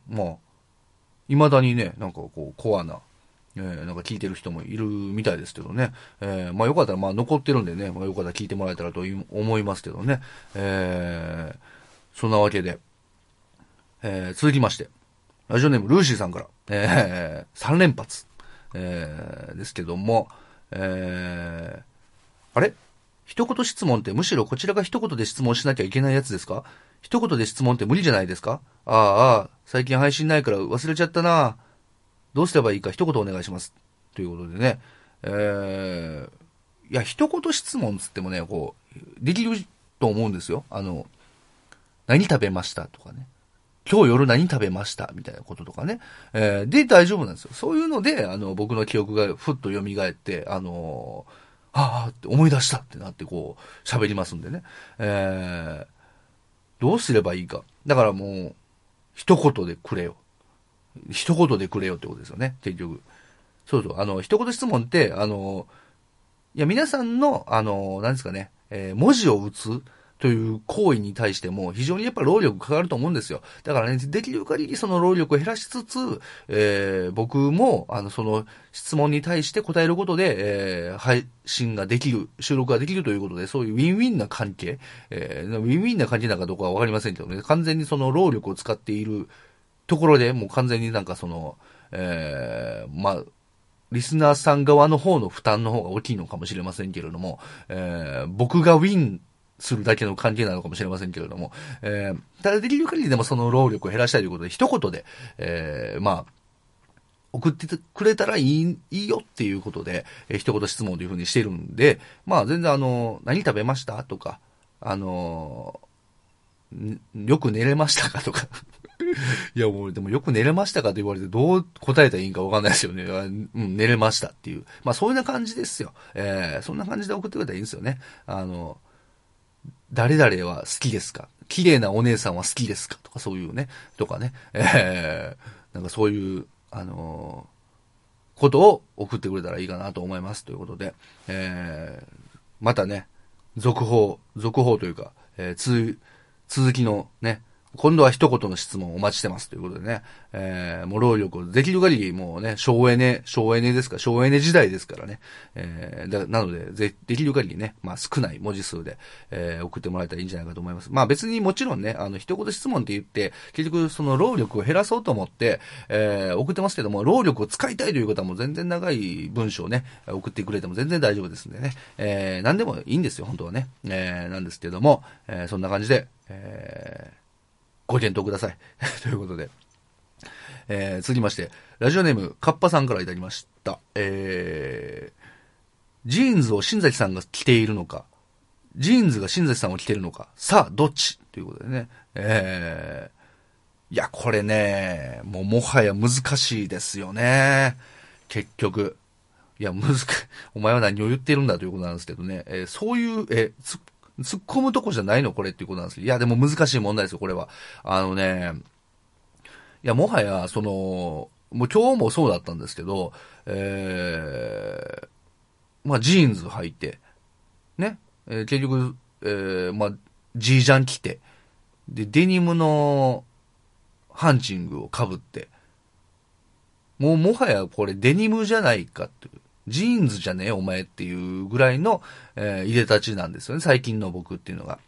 まあ、未だにね、なんかこう、コアな、えー、なんか聞いてる人もいるみたいですけどね。えー、まあよかったら、まあ残ってるんでね、まあよかったら聞いてもらえたらと思いますけどね。えー、そんなわけで、えー、続きまして、ラジオネームルーシーさんから、えー、3連発、えー、ですけども、えー、あれ？一言質問ってむしろこちらが一言で質問しなきゃいけないやつですか？一言で質問って無理じゃないですか？ああ、ああ、最近配信ないから忘れちゃったな。どうすればいいか一言お願いします。ということでね。えー、いや、一言質問つってもね、こう、できると思うんですよ。あの、何食べましたとかね。今日夜何食べました？みたいなこととかね。えー、で、大丈夫なんですよ。そういうので、あの、僕の記憶がふっと蘇って、あのー、ああって思い出したってなってこう、喋りますんでね。えー、どうすればいいか。だからもう、一言でくれよ。一言でくれよってことですよね、結局。そうそう。あの、一言質問って、あの、いや、皆さんの、あの、何ですかね、えー、文字を打つという行為に対しても非常にやっぱ労力かかると思うんですよ。だからね、できる限りその労力を減らしつつ、えー、僕も、あの、その質問に対して答えることで、えー、配信ができる、収録ができるということで、そういうウィンウィンな関係、えー、ウィンウィンな関係なのかどうかはわかりませんけどね、完全にその労力を使っているところで、もう完全になんかその、えー、まあ、リスナーさん側の方の負担の方が大きいのかもしれませんけれども、えー、僕がウィンするだけの関係なのかもしれませんけれども、えー、ただできる限りでもその労力を減らしたいということで、一言で、えー、まあ、送ってくれたらいい、いいよっていうことで、えー、一言質問というふうにしてるんで、まあ全然あの、何食べましたとか、あのよく寝れましたかとか。いやもうでもよく寝れましたかと言われてどう答えたらいいんかわかんないですよね。うん、寝れましたっていう。まあそういうな感じですよ。えー、そんな感じで送ってくれたらいいんですよね。あの、誰々は好きですか？綺麗なお姉さんは好きですか？とかそういうね、とかね、えー、なんかそういう、あのー、ことを送ってくれたらいいかなと思いますということで、えー、またね、続報、続報というか、えー、続きのね、今度は一言の質問をお待ちしてますということでね、えー、もう労力をできる限りもうね、省エネ、省エネですか、省エネ時代ですからね、えー、だなので、ぜ、できる限りね、まあ少ない文字数で、えー、送ってもらえたらいいんじゃないかと思います。まあ別にもちろんね、あの、一言質問って言って、結局その労力を減らそうと思って、えー、送ってますけども、労力を使いたいという方も全然長い文章をね、送ってくれても全然大丈夫ですんでね、えー、何でもいいんですよ、本当はね。えー、なんですけども、えー、そんな感じで、えー、ご検討ください。ということで。えー、続きまして、ラジオネーム、カッパさんからいただきました。えー、ジーンズを新崎さんが着ているのか、ジーンズが新崎さんを着ているのか、さあ、どっち？ということでね。えー、いや、これね、もうもはや難しいですよね。結局。いや、難お前は何を言ってるんだということなんですけどね。えー、そういう、えー、突っ込むとこじゃないの？これっていうことなんですいや、でも難しい問題ですよ、これは。あのね、いや、もはや、その、もう今日もそうだったんですけど、えー、まあ、ジーンズ履いて、ね、えー、結局、えー、まあ、ジージャン着て、で、デニムのハンチングを被って、もうもはやこれデニムじゃないかっていう。ジーンズじゃねえお前っていうぐらいの、えー、出で立ちなんですよね、最近の僕っていうのが。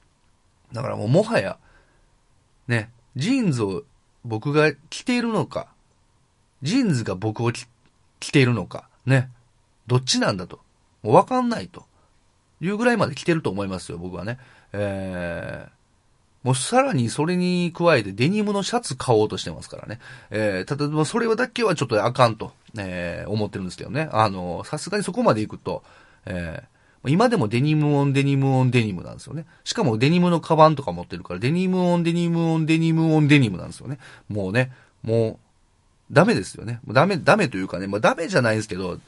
だからもうもはや、ね、ジーンズを僕が着ているのか、ジーンズが僕を着ているのか、ね、どっちなんだと。もうわかんないと。いうぐらいまで着てると思いますよ、僕はね。えー、もうさらにそれに加えてデニムのシャツ買おうとしてますからね。えー、ただ、それだけはちょっとあかんと、えー、思ってるんですけどね。あの、さすがにそこまで行くと、えー、今でもデニムオンデニムオンデニムなんですよね。しかもデニムのカバンとか持ってるから、デニムオンデニムオンデニムオンデニムなんですよね。もうね、もう、ダメですよね。ダメ、ダメというかね、まあダメじゃないんですけど、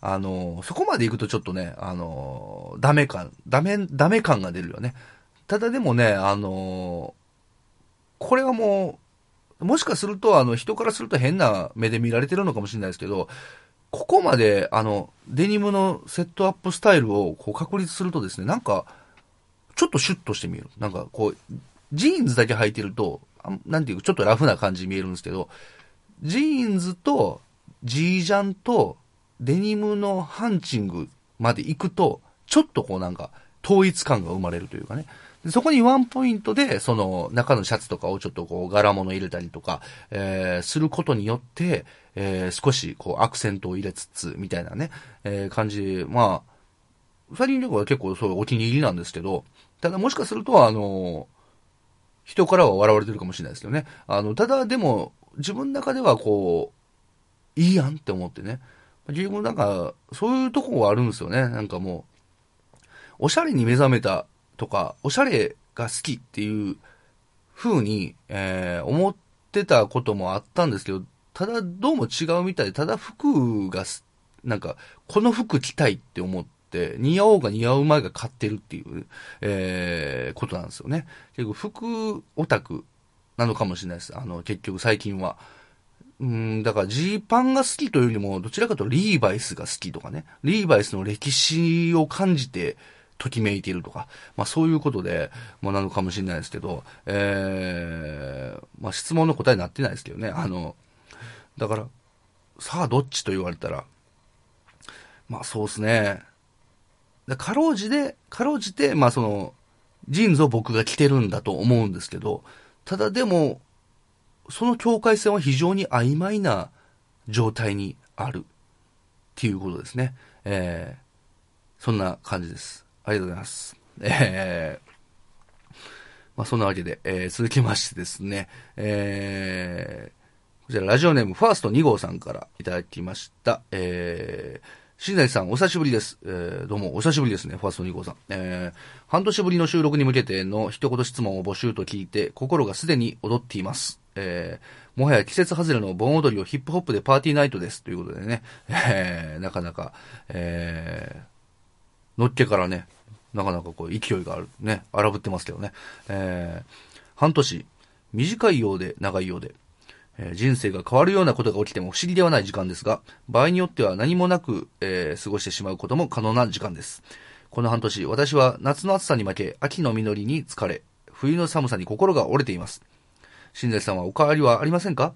あの、そこまで行くとちょっとね、あの、ダメ感、ダメ、ダメ感が出るよね。ただでもね、あの、これはもう、もしかすると、あの、人からすると変な目で見られてるのかもしれないですけど、ここまで、あの、デニムのセットアップスタイルをこう確立するとですね、なんか、ちょっとシュッとして見える。なんかこう、ジーンズだけ履いてると、なんていうか、ちょっとラフな感じに見えるんですけど、ジーンズと、ジージャンと、デニムのハンチングまで行くと、ちょっとこうなんか、統一感が生まれるというかね。そこにワンポイントで、その中のシャツとかをちょっとこう柄物入れたりとか、えー、することによって、えー、少しこうアクセントを入れつつ、みたいなね、えー、感じ、まあ、サリン旅行は結構そういうお気に入りなんですけど、ただもしかすると、あの、人からは笑われてるかもしれないですけどね。あの、ただでも、自分の中ではこう、いいやんって思ってね。結局なんか、そういうとこはあるんですよね。なんかもう、おしゃれに目覚めたとか、おしゃれが好きっていう風に、えー、思ってたこともあったんですけど、ただどうも違うみたいで、ただ服が、なんか、この服着たいって思って、似合おうが似合う前が買ってるっていう、えー、ことなんですよね。結構服オタクなのかもしれないです。あの、結局最近は。うん、だからジーパンが好きというよりも、どちらかとリーバイスが好きとかね。リーバイスの歴史を感じて、ときめいているとか、まあそういうことで、まあなのかもしれないですけど、えー、まあ質問の答えになってないですけどね。あの、だから、さあどっちと言われたら、まあそうですね。だかろうじで、かろうじて、まあその、ジーンズを僕が着てるんだと思うんですけど、ただでも、その境界線は非常に曖昧な状態にあるっていうことですね。えー、そんな感じです。ありがとうございます。えー、まあそんなわけで、えー、続きましてですね、えー、こちらラジオネームファースト2号さんからいただきました。えー、新崎さん、お久しぶりです。えー、どうも、お久しぶりですね、ファースト2号さん。えー、半年ぶりの収録に向けての一言質問を募集と聞いて、心がすでに踊っています。えー、もはや季節外れの盆踊りをヒップホップでパーティーナイトです。ということでね、えー、なかなか、えー、のっけからね、なかなかこう勢いがある、ね、荒ぶってますけどね。えー、半年、短いようで長いようで、えー人生が変わるようなことが起きても不思議ではない時間ですが、場合によっては何もなく、えー過ごしてしまうことも可能な時間です。この半年、私は夏の暑さに負け、秋の実りに疲れ、冬の寒さに心が折れています。新崎さんはお変わりはありませんか？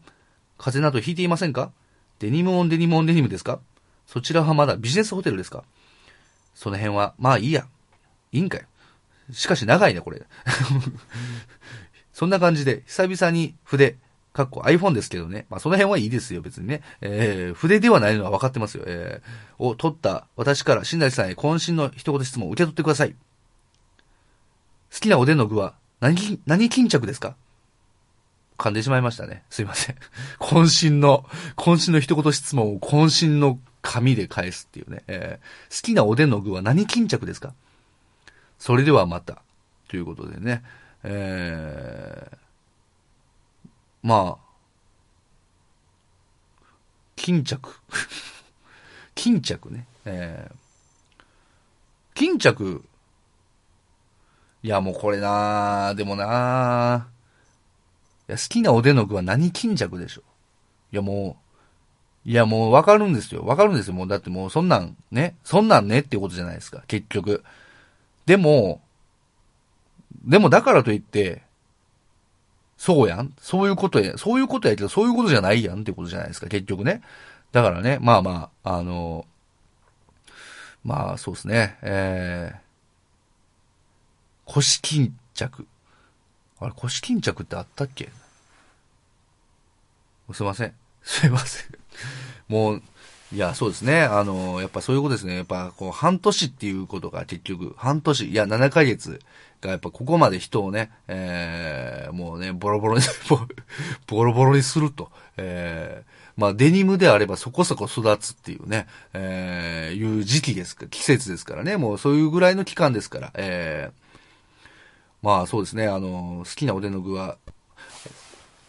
風邪などひいていませんか？デニムオンデニムオンデニムですか？そちらはまだビジネスホテルですか？その辺は、まあいいや。いいんかい。しかし長いね、これ。そんな感じで、久々に筆、かっこ iPhone ですけどね。まあその辺はいいですよ、別にね。えー、筆ではないのは分かってますよ。えー、を取った私から新崎さんへ渾身の一言質問を受け取ってください。好きなおでんの具は何、何巾着ですか？噛んでしまいましたね。すいません。渾身の、渾身の一言質問を渾身の紙で返すっていうね。えー好きなおでんの具は何巾着ですか？それではまた。ということでね。えー、まあ、巾着。巾着ね。えー、巾着。いや、もうこれなでもないや、好きなおでんの具は何巾着でしょいや、もう、いや、もうわかるんですよ。わかるんですよ。もう、だってもうそんなんね、そんなんねっていうことじゃないですか、結局。でも、でもだからといって、そうやんそういうことや、そういうことやけど、そういうことじゃないやんってことじゃないですか、結局ね。だからね、まあまあ、あの、まあそうですね、えー、腰巾着。あれ、腰巾着ってあったっけ？すいません。すいません。もう、いや、そうですね。あの、やっぱそういうことですね。やっぱ、こう、半年っていうことが結局、半年、いや、7ヶ月が、やっぱここまで人をね、えー、もうね、ボロボロに、ボロボロにすると。えー、まあ、デニムであればそこそこ育つっていうね、えー、いう時期ですか、季節ですからね。もうそういうぐらいの期間ですから、えー、まあそうですね、あの、好きなおでの具は、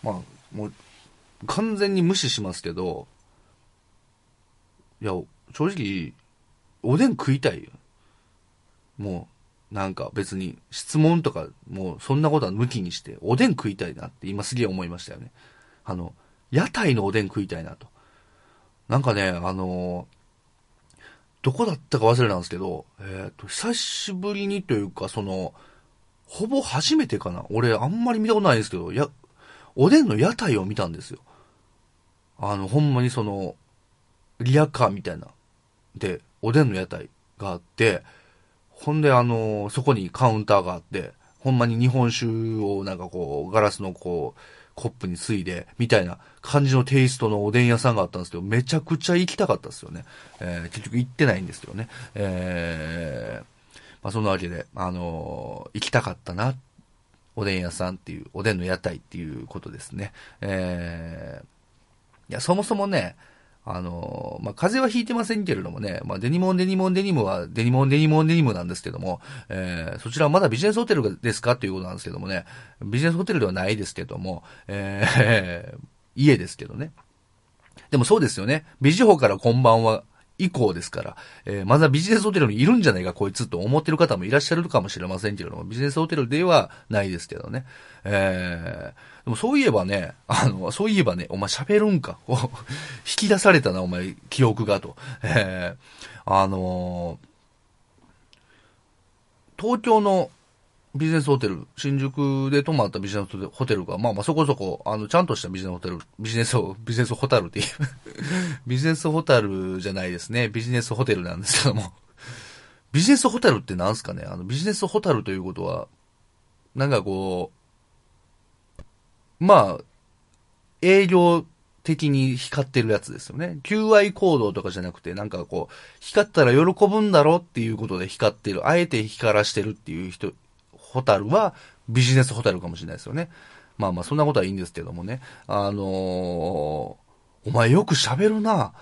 まあ、もう、完全に無視しますけど、いや、正直、おでん食いたいよ。もう、なんか別に質問とか、もうそんなことは抜きにして、おでん食いたいなって今すげえ思いましたよね。あの、屋台のおでん食いたいなと。なんかね、あのどこだったか忘れたんですけど、えっ、と、久しぶりにというか、その、ほぼ初めてかな。俺、あんまり見たことないんですけど、や、おでんの屋台を見たんですよ。あの、ほんまにその、リアカーみたいな。で、おでんの屋台があって、ほんであの、そこにカウンターがあって、ほんまに日本酒をなんかこう、ガラスのこう、コップについで、みたいな感じのテイストのおでん屋さんがあったんですけど、めちゃくちゃ行きたかったですよね。えー結局行ってないんですけどね。えーまあそんなわけで、あのー行きたかったな、おでん屋さんっていう、おでんの屋台っていうことですね。えーいや、そもそもね、あの、まあ、風邪はひいてませんけれどもね、まあ、デニモンデニモンデニムはデニモンデニモンデニムなんですけども、えーそちらはまだビジネスホテルですか？ということなんですけどもね、ビジネスホテルではないですけども、えー 家ですけどね。でもそうですよね。ビジホからこんばんは以降ですから、えーまだビジネスホテルにいるんじゃないかこいつと思ってる方もいらっしゃるかもしれませんけれども、ビジネスホテルではないですけどね。えーでもそういえばね、あの、そういえばね、お前喋るんか？引き出されたな、お前、記憶がと。えーあのー東京のビジネスホテル、新宿で泊まったビジネスホテルが、まあまあそこそこ、あの、ちゃんとしたビジネスホテル、ビジネスホ、ビジネスホタルっていう、ビジネスホタルじゃないですね。ビジネスホテルなんですけども。ビジネスホタルってなんすかね？あの、ビジネスホタルということは、なんかこう、まあ、営業的に光ってるやつですよね。QI 行動とかじゃなくて、なんかこう、光ったら喜ぶんだろっていうことで光ってる、あえて光らしてるっていう人、ホタルはビジネスホタルかもしれないですよね。まあまあ、そんなことはいいんですけどもね。あのーお前よく喋るな。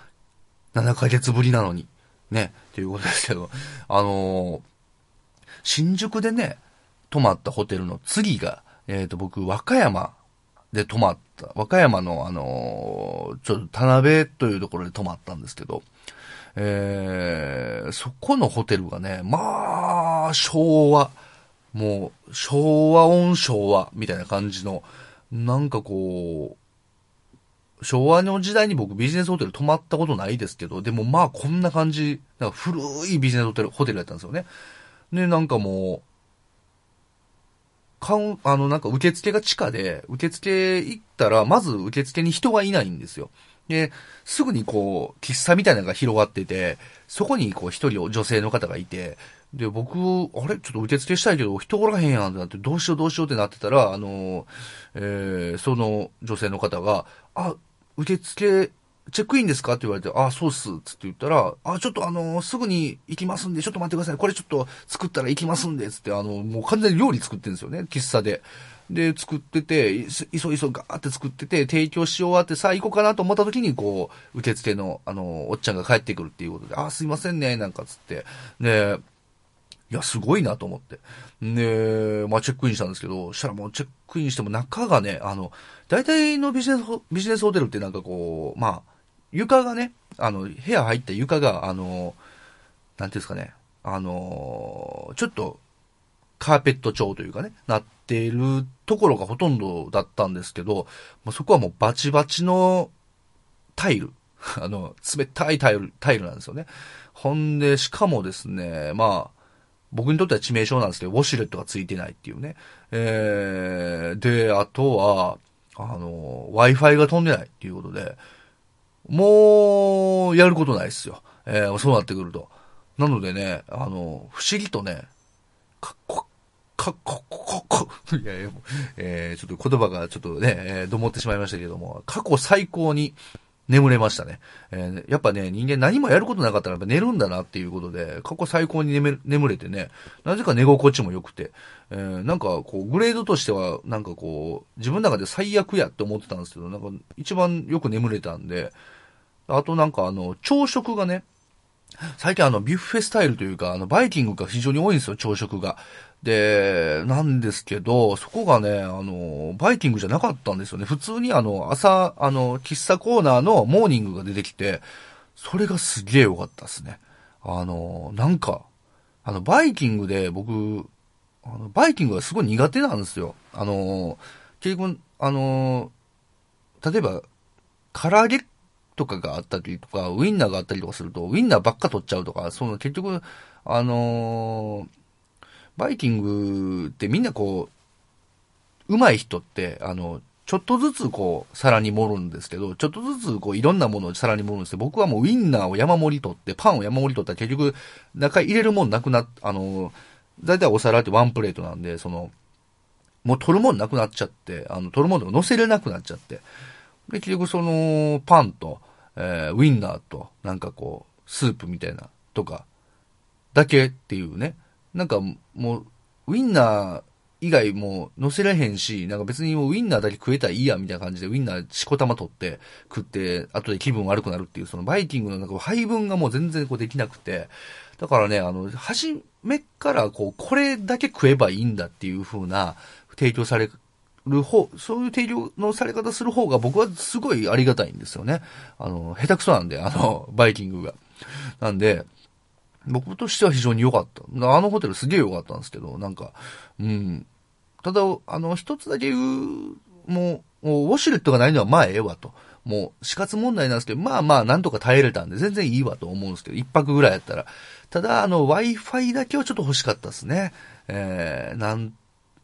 7ヶ月ぶりなのに。ね。っていうことですけど。あのー新宿でね、泊まったホテルの次が、えっ、と、僕、和歌山で泊まった、和歌山のあのーちょっと田辺というところで泊まったんですけど、えー、そこのホテルがね、まあ、昭和、もう、昭和音昭和みたいな感じの、なんかこう、昭和の時代に僕ビジネスホテル泊まったことないですけど、でもまあこんな感じ、なんか古いビジネスホテル、ホテルやったんですよね。で、なんかもう、カウン、あの、なんか受付が地下で、受付行ったら、まず受付に人がいないんですよ。で、すぐにこう、喫茶みたいなのが広がってて、そこにこう一人女性の方がいて、で、僕、あれ？ちょっと受付したいけど、人おらへんやんってなって、どうしようどうしようってなってたら、あの、えー、その女性の方が、あ、受付、チェックインですか？って言われて、あ、そうっす、つって言ったら、あ、ちょっとあの、すぐに行きますんで、ちょっと待ってください。これちょっと作ったら行きますんで、つって、あの、もう完全に料理作ってるんですよね、喫茶で。で、作ってて、いそいそガーって作ってて、提供し終わって、さあ行こうかなと思った時に、こう、受付の、あの、おっちゃんが帰ってくるっていうことで、あ、すいませんね、なんかつって。で、いや、すごいなと思って。で、まあ、チェックインしたんですけど、したらもうチェックインしても中がね、あの、大体のビジネス、ビジネスホテルってなんかこう、まあ、床がね、あの、部屋入った床が、あの、なんていうんですかね、あの、ちょっと、カーペット調というかね、なっているところがほとんどだったんですけど、もうそこはもうバチバチのタイル。あの、冷たいタイル、タイルなんですよね。ほんで、しかもですね、まあ、僕にとっては致命傷なんですけど、ウォシュレットがついてないっていうね。えー、で、あとは、あの、Wi-Fi が飛んでないっていうことで、もう、やることないっすよ。えー、そうなってくると。なのでね、あの、不思議とね、かっこ、かっこ、かっこ、いやいや、えー、ちょっと言葉がちょっとね、えー、どもってしまいましたけども、過去最高に眠れましたね。えー、やっぱね、人間何もやることなかったらやっぱ寝るんだなっていうことで、過去最高に眠れ眠れてね、なぜか寝心地も良くて、えー、なんかこう、グレードとしては、なんかこう、自分の中で最悪やって思ってたんですけど、なんか一番よく眠れたんで、あとなんかあの、朝食がね、最近あの、ビュッフェスタイルというか、あの、バイキングが非常に多いんですよ、朝食が。で、なんですけど、そこがね、あの、バイキングじゃなかったんですよね。普通にあの、朝、あの、喫茶コーナーのモーニングが出てきて、それがすげえ良かったですね。あの、なんか、あの、バイキングで僕、あの、バイキングがすごい苦手なんですよ。あの、結局、あの、例えば、唐揚げとかがあったりとか、ウインナーがあったりとかすると、ウインナーばっか取っちゃうとか、その結局、あのーバイキングってみんなこう、上手い人って、あの、ちょっとずつこう、皿に盛るんですけど、ちょっとずつこう、いろんなものを皿に盛るんですけど、僕はもうウインナーを山盛り取って、パンを山盛り取ったら結局、中入れるもんなくなっ、あの、だいたいお皿ってワンプレートなんで、その、もう取るもんなくなっちゃって、あの、取るもんとか乗せれなくなっちゃって。で、結局その、パンと、えーウインナーと、なんかこう、スープみたいな、とか、だけっていうね。なんかもう、ウインナー以外もう乗せられへんし、なんか別にもうウインナーだけ食えたらいいや、みたいな感じでウインナーしこたま取って食って、後で気分悪くなるっていう、そのバイキングのなんか配分がもう全然こうできなくて、だからね、あの、初めからこう、これだけ食えばいいんだっていう風な提供される方、そういう提供のされ方する方が僕はすごいありがたいんですよね。あの、下手くそなんで、あの、バイキングが。なんで、僕としては非常に良かった。あのホテルすげえ良かったんですけど、なんか、うん。ただ、あの、一つだけ言う、もう、ウォシュレットがないのはまあええわと。もう死活問題なんですけど、まあまあなんとか耐えれたんで全然いいわと思うんですけど、一泊ぐらいやったら。ただ、あの、Wi-Fi だけはちょっと欲しかったですね。えー、なん、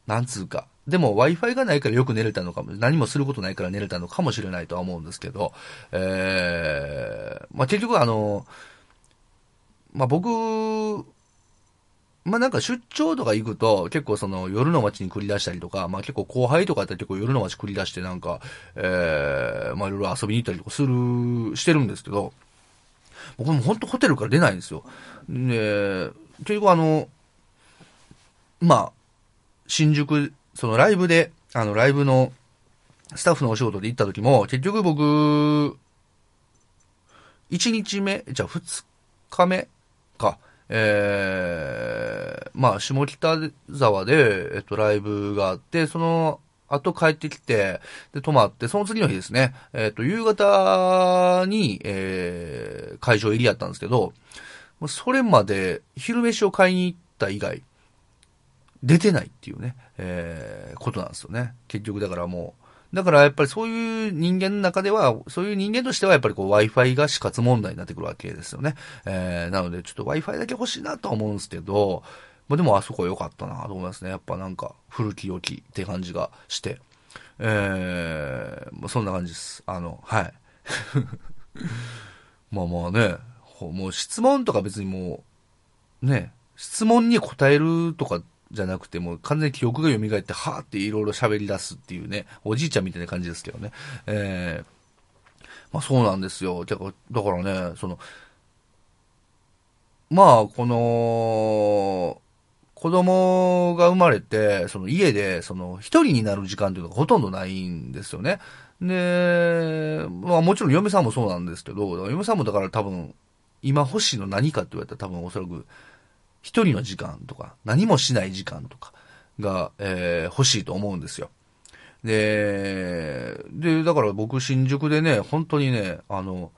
なんつうか。でも Wi-Fi がないからよく寝れたのかも、何もすることないから寝れたのかもしれないとは思うんですけど、えー、まあ結局あの、まあ僕、まあなんか出張とか行くと結構その夜の街に繰り出したりとか、まあ結構後輩とかやったら結構夜の街繰り出してなんか、えー、まあいろいろ遊びに行ったりとかする、してるんですけど、僕も本当ホテルから出ないんですよ。で、結局あの、まあ、新宿、そのライブで、あのライブのスタッフのお仕事で行った時も、結局僕、1日目、じゃあ2日目か、えー、まあ、下北沢で、えっと、ライブがあって、その後帰ってきて、で、泊まって、その次の日ですね、えっと、夕方に、えー、会場入りやったんですけど、それまで昼飯を買いに行った以外、出てないっていうね、えー、ことなんですよね。結局だからもう、だからやっぱりそういう人間の中では、そういう人間としてはやっぱりこう Wi-Fi が死活問題になってくるわけですよね。えー、なのでちょっと Wi-Fi だけ欲しいなとは思うんですけど、まあ、でもあそこ良かったなと思いますね。やっぱなんか古き良きって感じがして。えー、まあそんな感じです。あの、はい。まあまあね、もう質問とか別にもう、ね、質問に答えるとかじゃなくて、もう完全に記憶が蘇って、はーっていろいろ喋り出すっていうね、おじいちゃんみたいな感じですけどね。えー、まあそうなんですよ。だかだからね、その、まあ、この、子供が生まれて、その家で、その一人になる時間というのがほとんどないんですよね。で、まあもちろん嫁さんもそうなんですけど、嫁さんもだから多分、今欲しいの何かって言われたら多分おそらく、一人の時間とか、何もしない時間とかが、えー欲しいと思うんですよ。で、で、だから僕新宿でね、本当にね、あの、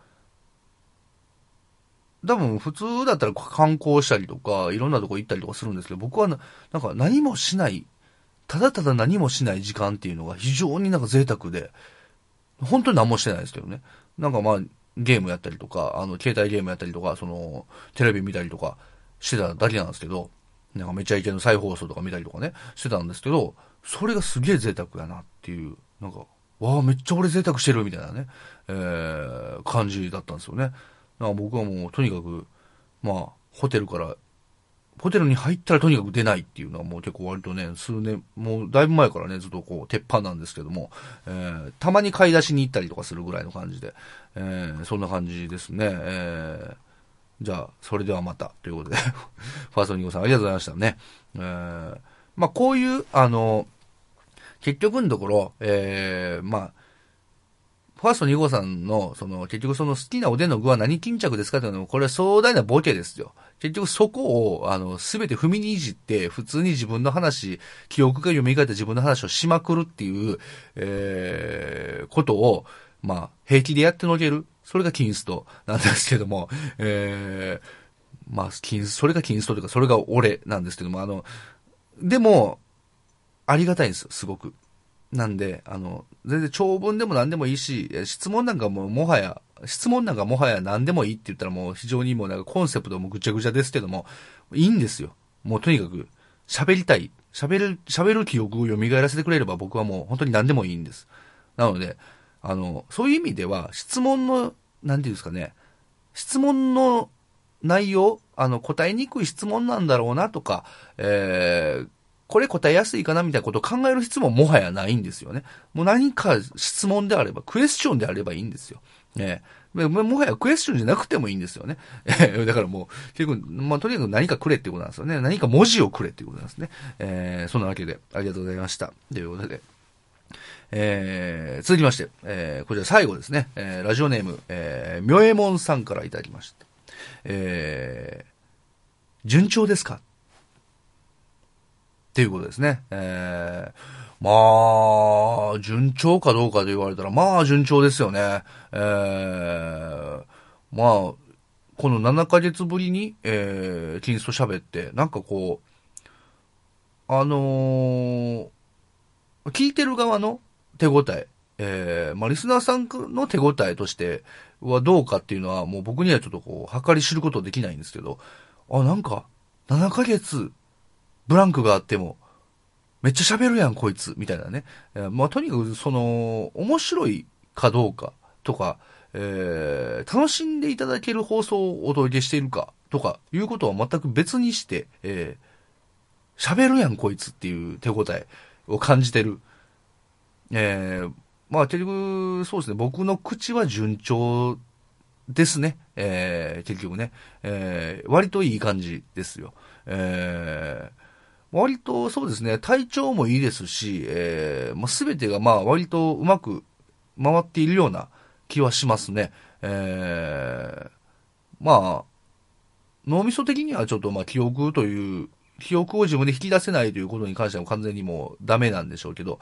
多分普通だったら観光したりとか、いろんなとこ行ったりとかするんですけど、僕はななんか何もしない、ただただ何もしない時間っていうのが非常になんか贅沢で、本当に何もしてないですけどね。なんかまあ、ゲームやったりとか、あの、携帯ゲームやったりとか、その、テレビ見たりとかしてただけなんですけど、なんかめちゃイケの再放送とか見たりとかね、してたんですけど、それがすげえ贅沢やなっていう、なんか、わあ、めっちゃ俺贅沢してるみたいなね、えー、感じだったんですよね。だから僕はもうとにかく、まあ、ホテルから、ホテルに入ったらとにかく出ないっていうのはもう結構割とね、数年、もうだいぶ前からね、ずっとこう、鉄板なんですけども、えー、たまに買い出しに行ったりとかするぐらいの感じで、えー、そんな感じですね。えー、じゃあ、それではまた、ということで、ファーストニゴさんありがとうございましたね。えー、まあこういう、あの、結局のところ、えー、まあ、ファースト2号さんの、その、結局その好きなおでんの具は何巾着ですかっていうのも、これは壮大なボケですよ。結局そこを、あの、すべて踏みにいじって、普通に自分の話、記憶が蘇った自分の話をしまくるっていう、えー、ことを、まあ、平気でやってのける。それがキンストなんですけども、えー、まあ、キンス、それがキンストというか、それが俺なんですけども、あの、でも、ありがたいんですよ、すごく。なんで、あの、全然長文でも何でもいいし、質問なんかももはや、質問なんかもはや何でもいいって言ったらもう非常にもうなんかコンセプトもぐちゃぐちゃですけども、いいんですよ。もうとにかく、喋りたい、喋る、喋る記憶を蘇らせてくれれば僕はもう本当に何でもいいんです。なので、あの、そういう意味では質問の、なんていうんですかね、質問の内容、あの、答えにくい質問なんだろうなとか、えー、これ答えやすいかなみたいなことを考える質問もはやないんですよね。もう何か質問であれば、クエスチョンであればいいんですよ。ねももはやクエスチョンじゃなくてもいいんですよね。だからもう、結局、まあ、とにかく何かくれってことなんですよね。何か文字をくれってことなんですね。えー、そんなわけで、ありがとうございました。ということで、えー、続きまして、えー、こちら最後ですね。えー、ラジオネーム、えー、みょえもんさんからいただきました。えー、順調ですか？っていうことですね。えー、まあ、順調かどうかで言われたら、まあ順調ですよね。えー、まあ、この7ヶ月ぶりに、えー、キンスと喋って、なんかこう、あのー、聞いてる側の手応え、えー、まあ、リスナーさんの手応えとしてはどうかっていうのは、もう僕にはちょっとこう、計り知ることできないんですけど、あ、なんか、7ヶ月、ブランクがあっても、めっちゃ喋るやん、こいつ、みたいなね。えー、まあ、とにかく、その、面白いかどうかとか、えー、楽しんでいただける放送をお届けしているかとか、いうことは全く別にして、えー、喋るやん、こいつっていう手応えを感じてる。えー、まあ、結局、そうですね、僕の口は順調ですね。えー、結局ね。えー、割といい感じですよ。えー、割とそうですね、体調もいいですし、えー、まあ、全てがまあ割とうまく回っているような気はしますね。えー、まあ、脳みそ的にはちょっとまあ記憶という、記憶を自分で引き出せないということに関しては完全にもうダメなんでしょうけど、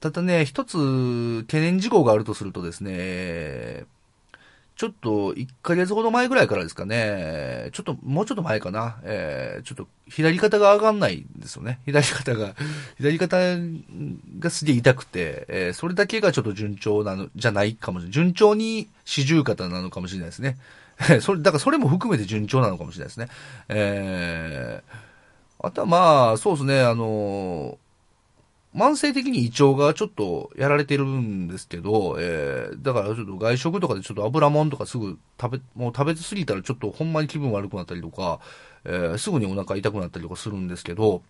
ただね、一つ懸念事項があるとするとですね、ちょっと1ヶ月ほど前ぐらいからですかね、ちょっと、もうちょっと前かな、えー、ちょっと左肩が上がんないんですよね。左肩が、左肩がすげえ痛くて、えー、それだけがちょっと順調なの、じゃないかもしれない。順調に四十肩なのかもしれないですね。それ、だからそれも含めて順調なのかもしれないですね。えー、あとはまあ、そうですね、あのー慢性的に胃腸がちょっとやられてるんですけど、えー、だからちょっと外食とかでちょっと油もんとかすぐ食べ、もう食べすぎたらちょっとほんまに気分悪くなったりとか、えー、すぐにお腹痛くなったりとかするんですけど、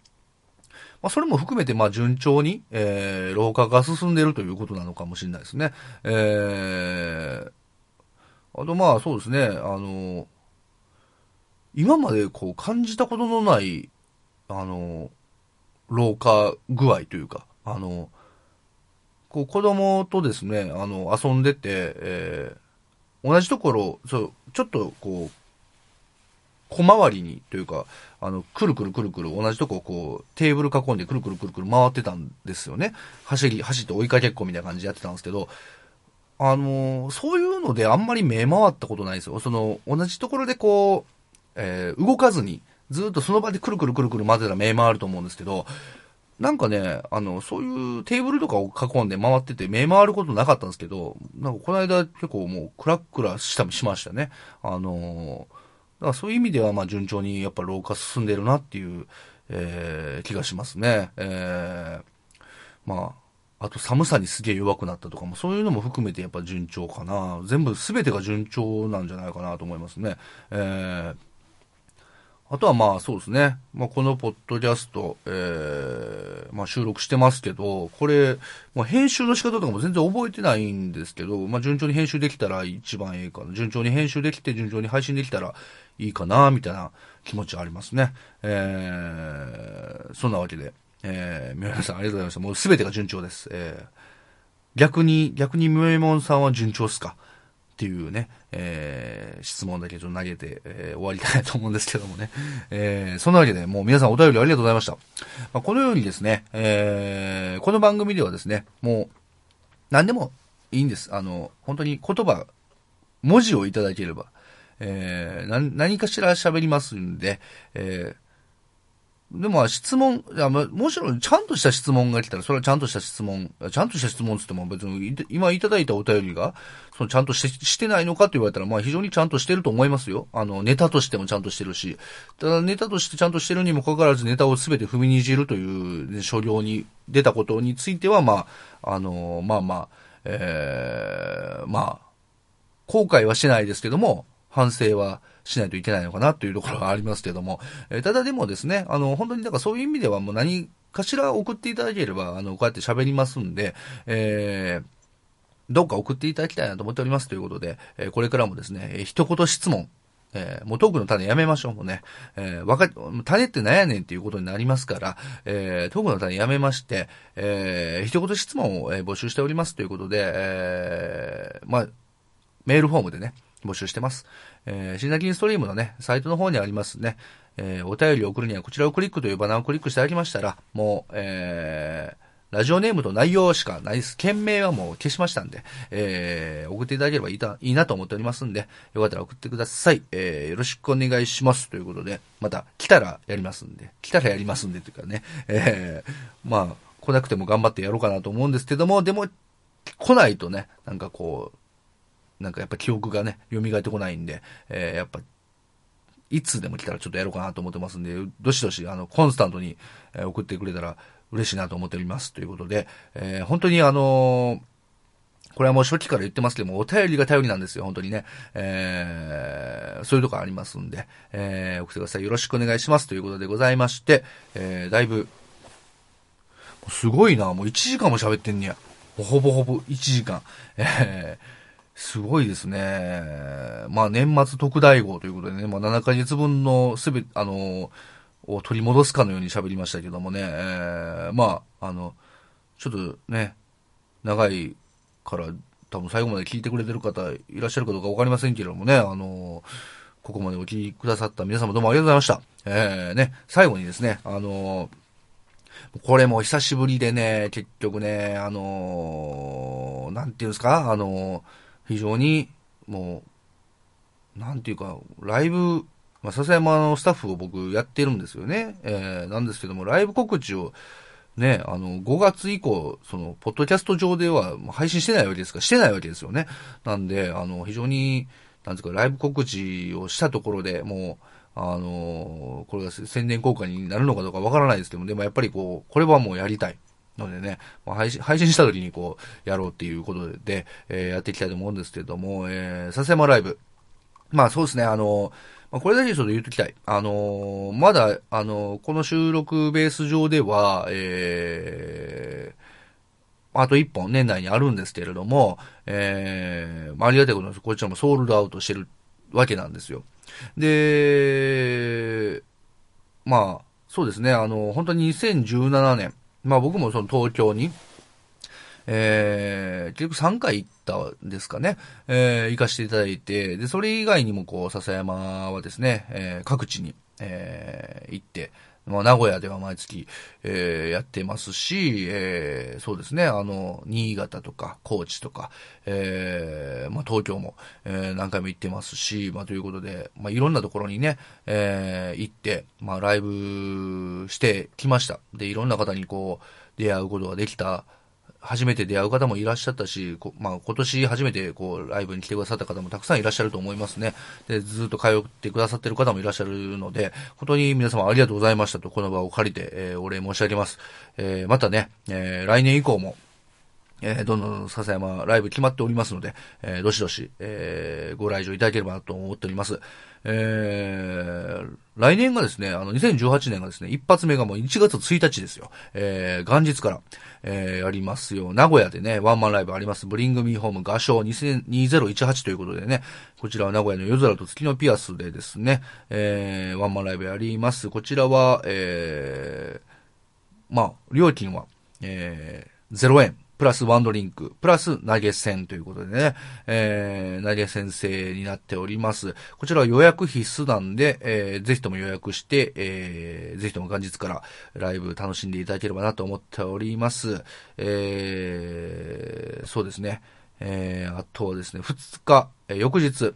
まあ、それも含めて、まあ、順調に、えー、老化が進んでいるということなのかもしれないですね。えー、あと、まあ、そうですね、あの、今までこう感じたことのない、あの、老化具合というか、あの、こう子供とですね、あの、遊んでて、えー、同じところ、そう、ちょっとこう、小回りにというか、あの、くるくるくるくる同じとこをこう、テーブル囲んでくるくるくるくる回ってたんですよね。走り、走って追いかけっこみたいな感じでやってたんですけど、あのそういうのであんまり目回ったことないですよ。その、同じところでこう、えー、動かずに、ずっとその場でくるくるくるくる混ぜたら目回ると思うんですけど、なんかね、あの、そういうテーブルとかを囲んで回ってて目回ることなかったんですけど、なんかこの間結構もうクラックラしたしましたね。あのだからそういう意味ではまあ順調にやっぱ老化進んでるなっていう、えー、気がしますね。えー、まあ、あと寒さにすげえ弱くなったとかも、そういうのも含めてやっぱ順調かな。全部全てが順調なんじゃないかなと思いますね。えーあとはまあそうですね。まあこのポッドキャスト、えー、まあ収録してますけど、これ、まあ編集の仕方とかも全然覚えてないんですけど、まあ順調に編集できたら一番いいかな。順調に編集できて順調に配信できたらいいかな、みたいな気持ちはありますね。えー、そんなわけで、ええー、皆さんありがとうございました。もうすべてが順調です。えー、逆に、逆にムエモンさんは順調っすか？っていうね、えー、質問だけちょっと投げて、えー、終わりたいと思うんですけどもね。えー、そんなわけで、もう皆さんお便りありがとうございました。まあ、このようにですね、えー、この番組ではですね、もう、何でもいいんです。あの、本当に言葉、文字をいただければ、えー、何かしら喋りますんで、えー、でも、質問、いや、まもちろん、ちゃんとした質問が来たら、それはちゃんとした質問、ちゃんとした質問って言っても別に、今いただいたお便りが、そのちゃんとしてしてないのかって言われたら、まあ非常にちゃんとしてると思いますよ。あの、ネタとしてもちゃんとしてるし。ただ、ネタとしてちゃんとしてるにもかかわらず、ネタをすべて踏みにじるという、ね、所領に出たことについては、まあ、あの、まあまあ、えー、まあ、後悔はしないですけども、反省はしないといけないのかなというところがありますけども、えーただでもですね、あの、本当にだからそういう意味ではもう何かしら送っていただければ、あの、こうやって喋りますんで、えー、どうか送っていただきたいなと思っておりますということで、えーこれからもですね、えー一言質問、えーもうトークの種やめましょう、もうね。えーわか、種って何やねんっていうことになりますから、えートークの種やめまして、えー一言質問を、えー募集しておりますということで、えーまあ、メールフォームでね、募集してます。えー、シンナキンストリームのね、サイトの方にありますね、えーお便りを送るにはこちらをクリックというバナーをクリックしていただきましたら、もう、えーラジオネームと内容しかないです。件名はもう消しましたんで、えー、送っていただければいいたいいなと思っておりますんで、よかったら送ってください。えー、よろしくお願いします。ということで、また来たらやりますんで、来たらやりますんでというかね、えー、まあ、来なくても頑張ってやろうかなと思うんですけども、でも、来ないとね、なんかこう、なんかやっぱ記憶がね、蘇ってこないんで、えー、やっぱ、いつでも来たらちょっとやろうかなと思ってますんで、どしどし、あの、コンスタントに、え送ってくれたら嬉しいなと思っております。ということで、えー本当にあのこれはもう初期から言ってますけども、お便りが頼りなんですよ、本当にね。えー、そういうとこありますんで、えー、送ってください。よろしくお願いします。ということでございまして、えー、だいぶ、すごいな、もう1時間も喋ってんねや。ほぼほぼ1時間。えー、すごいですね。まあ年末特大号ということでね、まあ7ヶ月分のすべ、あの、を取り戻すかのように喋りましたけどもね、えー、まあ、あの、ちょっとね、長いから多分最後まで聞いてくれてる方いらっしゃるかどうかわかりませんけれどもね、あの、ここまでお聞きくださった皆様どうもありがとうございました。えー、ね、最後にですね、あの、これも久しぶりでね、結局ね、あのーなんていうんですか、あの非常に、もう、なんていうか、ライブ、まあ、笹山のスタッフを僕やってるんですよね。えー、なんですけども、ライブ告知を、ね、あの、5月以降、その、ポッドキャスト上では配信してないわけですか、してないわけですよね。なんで、あの、非常に、なんですか、ライブ告知をしたところでもう、あのこれが宣伝効果になるのかどうかわからないですけども、でもやっぱりこう、これはもうやりたい。のでね、ま配信、配信した時にこう、やろうっていうことで、えーやっていきたいと思うんですけれども、えー、笹山ライブ。まあそうですね、あのまあ、これだけちょっと言っときたい。あのまだ、あのこの収録ベース上では、えー、あと一本年内にあるんですけれども、えー、まあありがたいことですこちらもソールドアウトしてるわけなんですよ。で、まあ、そうですね、あの、本当に2017年、まあ僕もその東京に、えー、結局3回行ったんですかね、えー、行かせていただいて、で、それ以外にもこう、笹山はですね、えー、各地に、えー、行って、まあ、名古屋では毎月、えーやってますし、えーそうですね、あの、新潟とか、高知とか、えーまあ、東京も、えー何回も行ってますし、まあ、ということで、まあ、いろんなところにね、えー行って、まあ、ライブしてきました。で、いろんな方にこう、出会うことができた、初めて出会う方もいらっしゃったし、まあ、今年初めてこうライブに来てくださった方もたくさんいらっしゃると思いますね。で、ずっと通ってくださってる方もいらっしゃるので、本当に皆様ありがとうございましたと、この場を借りて、えーお礼申し上げます。えーまたね、えー来年以降も、えーどんどん笹山ライブ決まっておりますので、えーどしどし、えーご来場いただければなと思っております。えー来年がですね、あの、2018年がですね、一発目がもう1月1日ですよ。えー元日から、えーやりますよ。名古屋でね、ワンマンライブあります。ブリングミーホーム合唱2018ということでね、こちらは名古屋の夜空と月のピアスでですね、えーワンマンライブやります。こちらは、えーまあ、料金は、えー、0円、プラスワンドリンク、プラス投げ銭ということでね、えー、投げ先生になっております。こちらは予約必須なんで、えー、ぜひとも予約して、えー、ぜひとも元日からライブ楽しんでいただければなと思っております。えー、そうですね。えー、あとはですね、2日、えー翌日、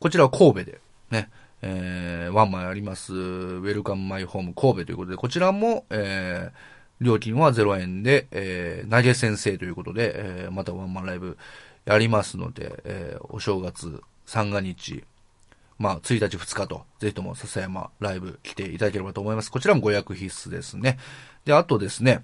こちらは神戸で、ね、えー、ワンマンあります、ウェルカムマイホーム神戸ということで、こちらも、えー、料金は0円で、えー、投げ先生ということで、えー、またワンマンライブやりますので、えー、お正月、三が日、まあ、1日2日と、ぜひとも笹山ライブ来ていただければと思います。こちらもご予約必須ですね。で、あとですね、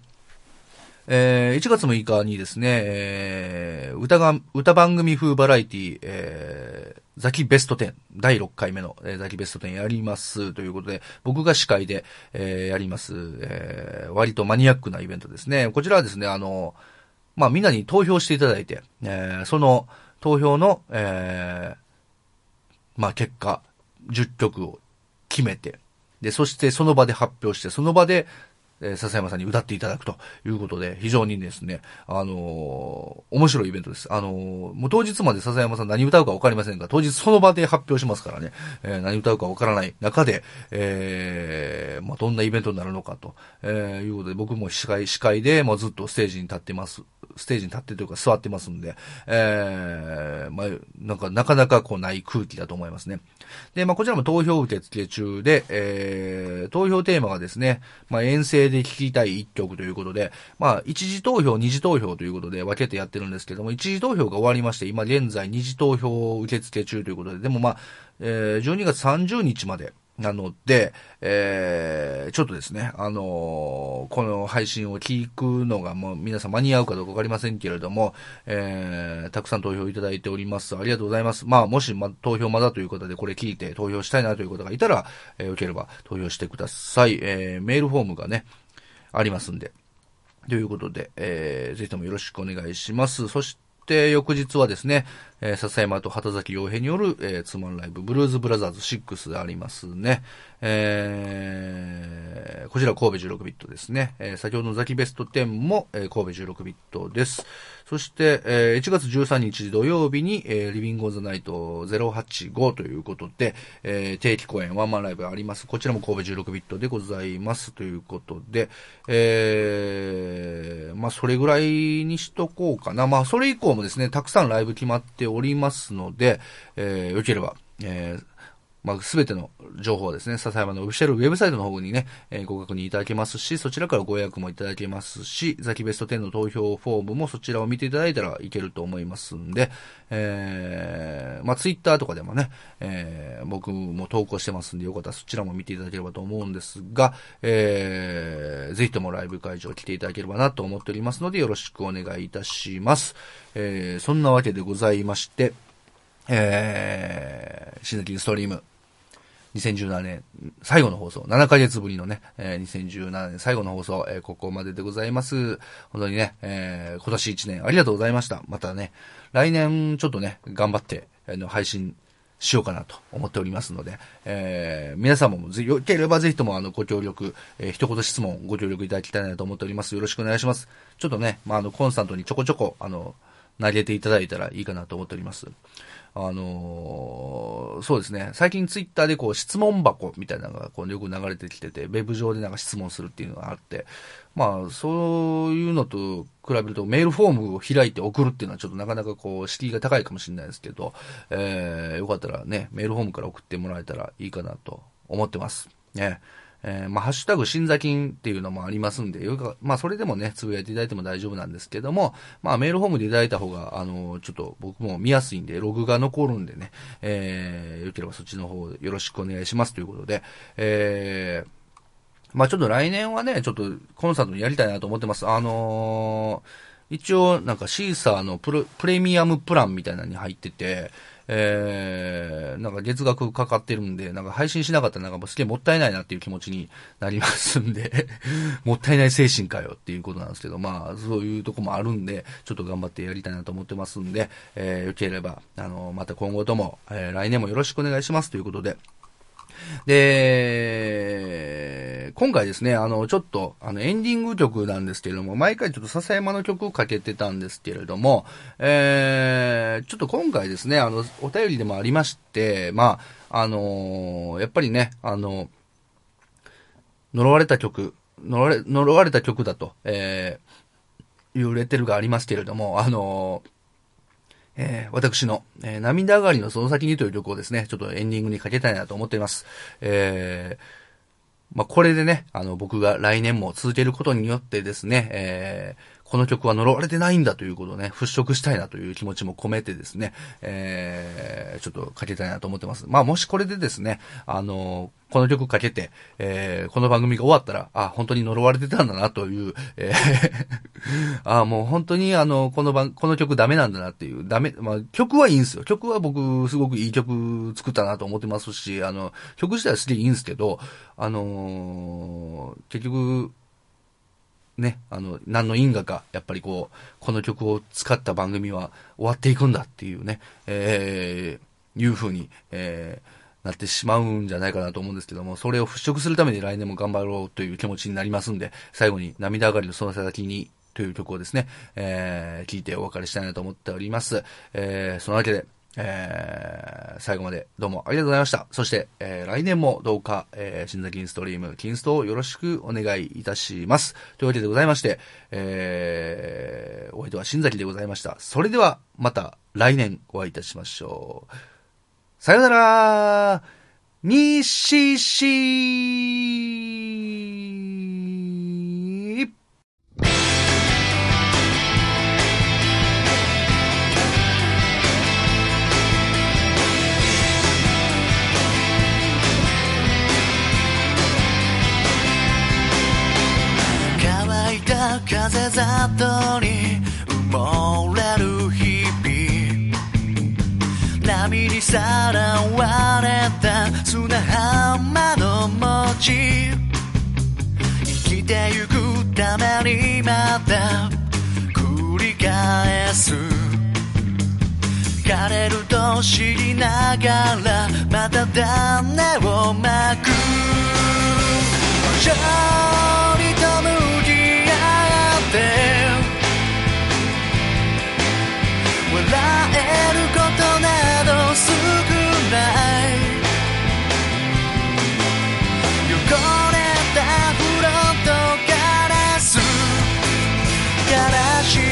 えー、1月6日にですね、えー、歌が、歌番組風バラエティ、えー、ザキベスト10、第6回目の、えー、ザキベスト10やりますということで、僕が司会で、えー、やります、えー、割とマニアックなイベントですね。こちらはですね、あの、まあ、みんなに投票していただいて、えー、その投票の、えー、まあ、結果、10曲を決めて、で、そしてその場で発表して、その場で、えー、笹山さんに歌っていただくということで、非常にですね、あのー面白いイベントです。あのーもう当日まで笹山さん何歌うかわかりませんが、当日その場で発表しますからね、えー何歌うかわからない中で、えーまあ、どんなイベントになるのかと、えーいうことで、僕も司会、司会で、もうずっとステージに立ってます。ステージに立ってというか座ってますんで、えー、まあ、なんか、なかなかこうない空気だと思いますね。で、まあ、こちらも投票受付中で、えー、投票テーマがですね、まあ、遠征で聴きたい一曲ということで、まあ、一次投票、二次投票ということで分けてやってるんですけども、一次投票が終わりまして、今現在二次投票受付中ということで、でもまあ、えー、12月30日まで、なので、えー、ちょっとですね、あのーこの配信を聞くのがもう皆さん間に合うかどうかわかりませんけれども、えー、たくさん投票いただいております。ありがとうございます。まあ、もし、ま、投票まだということでこれ聞いて投票したいなという方がいたら、えー、よければ投票してください。えー、メールフォームがね、ありますんで。ということで、えー、ぜひともよろしくお願いします。そして、翌日はですね、えー、笹山と畑崎洋平による、えー、ツーマンライブ、ブルーズブラザーズ6でありますね。えー、こちら神戸16ビットですね。えー、先ほどのザキベスト10も、えー、神戸16ビットです。そして、えー、1月13日土曜日に、えー、リビングオンザナイト085ということで、えー、定期公演ワンマンライブあります。こちらも神戸16ビットでございます。ということで、えー、まあ、それぐらいにしとこうかな。まあ、それ以降もですね、たくさんライブ決まっておりますので、えー、よければ、えー、まあ、すべての情報はですね、笹山のオフィシャルウェブサイトの方にね、えーご確認いただけますし、そちらからご予約もいただけますし、ザキベスト10の投票フォームもそちらを見ていただいたらいけると思いますんで、えー、まあ、ツイッターとかでもね、えー、僕も投稿してますんで、よかったらそちらも見ていただければと思うんですが、えー、ぜひともライブ会場来ていただければなと思っておりますので、よろしくお願いいたします。えー、そんなわけでございまして、えー、新崎ストリーム、2017年最後の放送、7ヶ月ぶりのね、えー2017年最後の放送、えーここまででございます。本当にね、えー今年1年ありがとうございました。またね、来年ちょっとね、頑張って、あの、配信しようかなと思っておりますので、えー皆様もぜよければぜひともあの、ご協力、えー一言質問ご協力いただきたいなと思っております。よろしくお願いします。ちょっとね、まあ、あの、コンスタントにちょこちょこ、あの、投げていただいたらいいかなと思っております。あのーそうですね。最近ツイッターでこう質問箱みたいなのがこうよく流れてきてて、ウェブ上でなんか質問するっていうのがあって、まあ、そういうのと比べるとメールフォームを開いて送るっていうのはちょっとなかなかこう敷居が高いかもしれないですけど、えー、よかったらね、メールフォームから送ってもらえたらいいかなと思ってます。ね。えーまあ、ハッシュタグ、新座金っていうのもありますんで、よか、まあ、それでもね、つぶやいていただいても大丈夫なんですけども、まあ、メールフォームでいただいた方が、あの、ちょっと僕も見やすいんで、ログが残るんでね、えー、よければそっちの方よろしくお願いしますということで、えー、まあちょっと来年はね、ちょっとコンサートやりたいなと思ってます。あのー一応なんかシーサーのプレミアムプランみたいなのに入ってて、えー、なんか月額かかってるんで、なんか配信しなかったらなんかもうすげえもったいないなっていう気持ちになりますんで、もったいない精神かよっていうことなんですけど、まあそういうとこもあるんで、ちょっと頑張ってやりたいなと思ってますんで、えー、よければ、あのまた今後とも、えー来年もよろしくお願いしますということで、で、今回ですね、あの、ちょっと、あの、エンディング曲なんですけれども、毎回ちょっと笹山の曲をかけてたんですけれども、えー、ちょっと今回ですね、あの、お便りでもありまして、まあ、あのやっぱりね、あの、呪われた曲、呪われ、呪われた曲だと、えー、いうレッテルがありますけれども、あのえー私の、えー涙上がりのその先にという曲をですね、ちょっとエンディングにかけたいなと思っています。えーまあ、これでね、あの、僕が来年も続けることによってですね、えーこの曲は呪われてないんだということをね、払拭したいなという気持ちも込めてですね、えーちょっとかけたいなと思ってます。まあ、もしこれでですね、あのこの曲かけて、えーこの番組が終わったら、あ、本当に呪われてたんだなという、えーあ、もう本当にあの、この番、この曲ダメなんだなっていう、ダメ、まあ、曲はいいんですよ。曲は僕、すごくいい曲作ったなと思ってますし、あの、曲自体は好きでいいんですけど、あのー結局、ね、あの、何の因果か、やっぱりこう、この曲を使った番組は終わっていくんだっていうね、えー、いう風に、えー、なってしまうんじゃないかなと思うんですけども、それを払拭するために来年も頑張ろうという気持ちになりますんで、最後に涙上がりのその先にという曲をですね、えー、聞いてお別れしたいなと思っております。えー、そのわけで、えー、最後までどうもありがとうございました。そして、えー、来年もどうか、えー、新座金ストリーム、金ストをよろしくお願いいたします。というわけでございまして、えー、お相手は新崎でございました。それでは、また来年お会いいたしましょう。さよならにしし乾いた風里に埋もれる日々波にさらわれた砂浜の餅生きてゆくためにまた繰り返す。枯れると知りながらまた種をまく。情にと向って笑えることなど少ない。汚れたフロントガラス。悲しい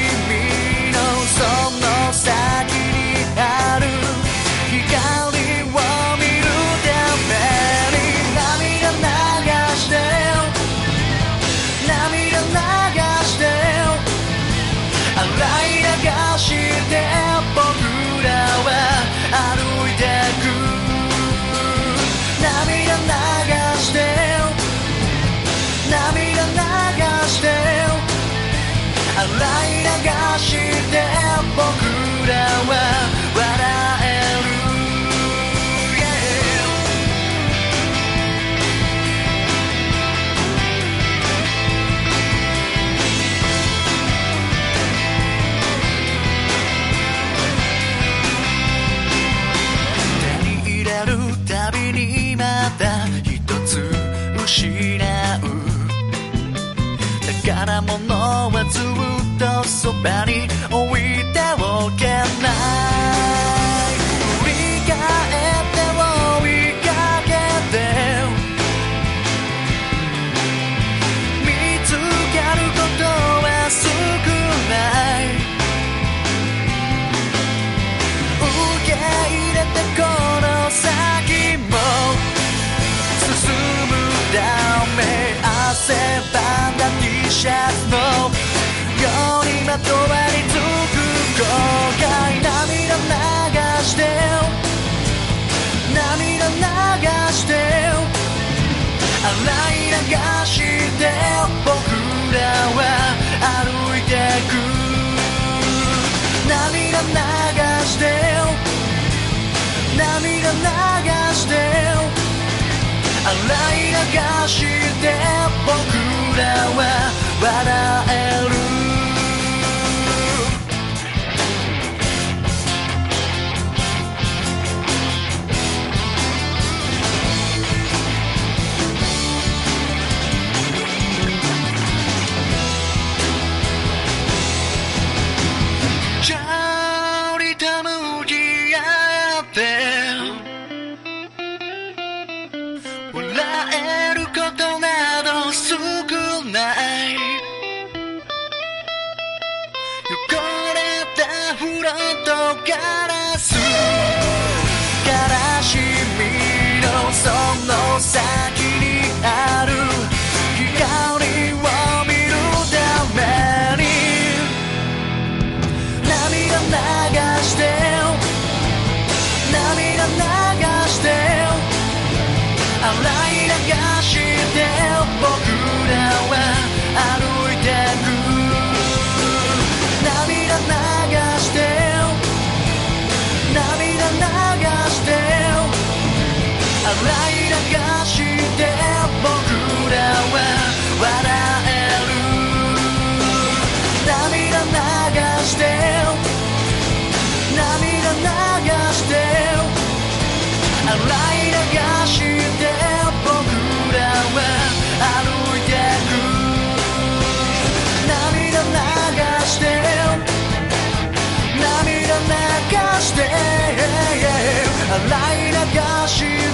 ずっとそばにして涙流して洗い流して僕らは歩いてく。涙流して涙流して洗い流して僕らは笑える。stay alive. 流し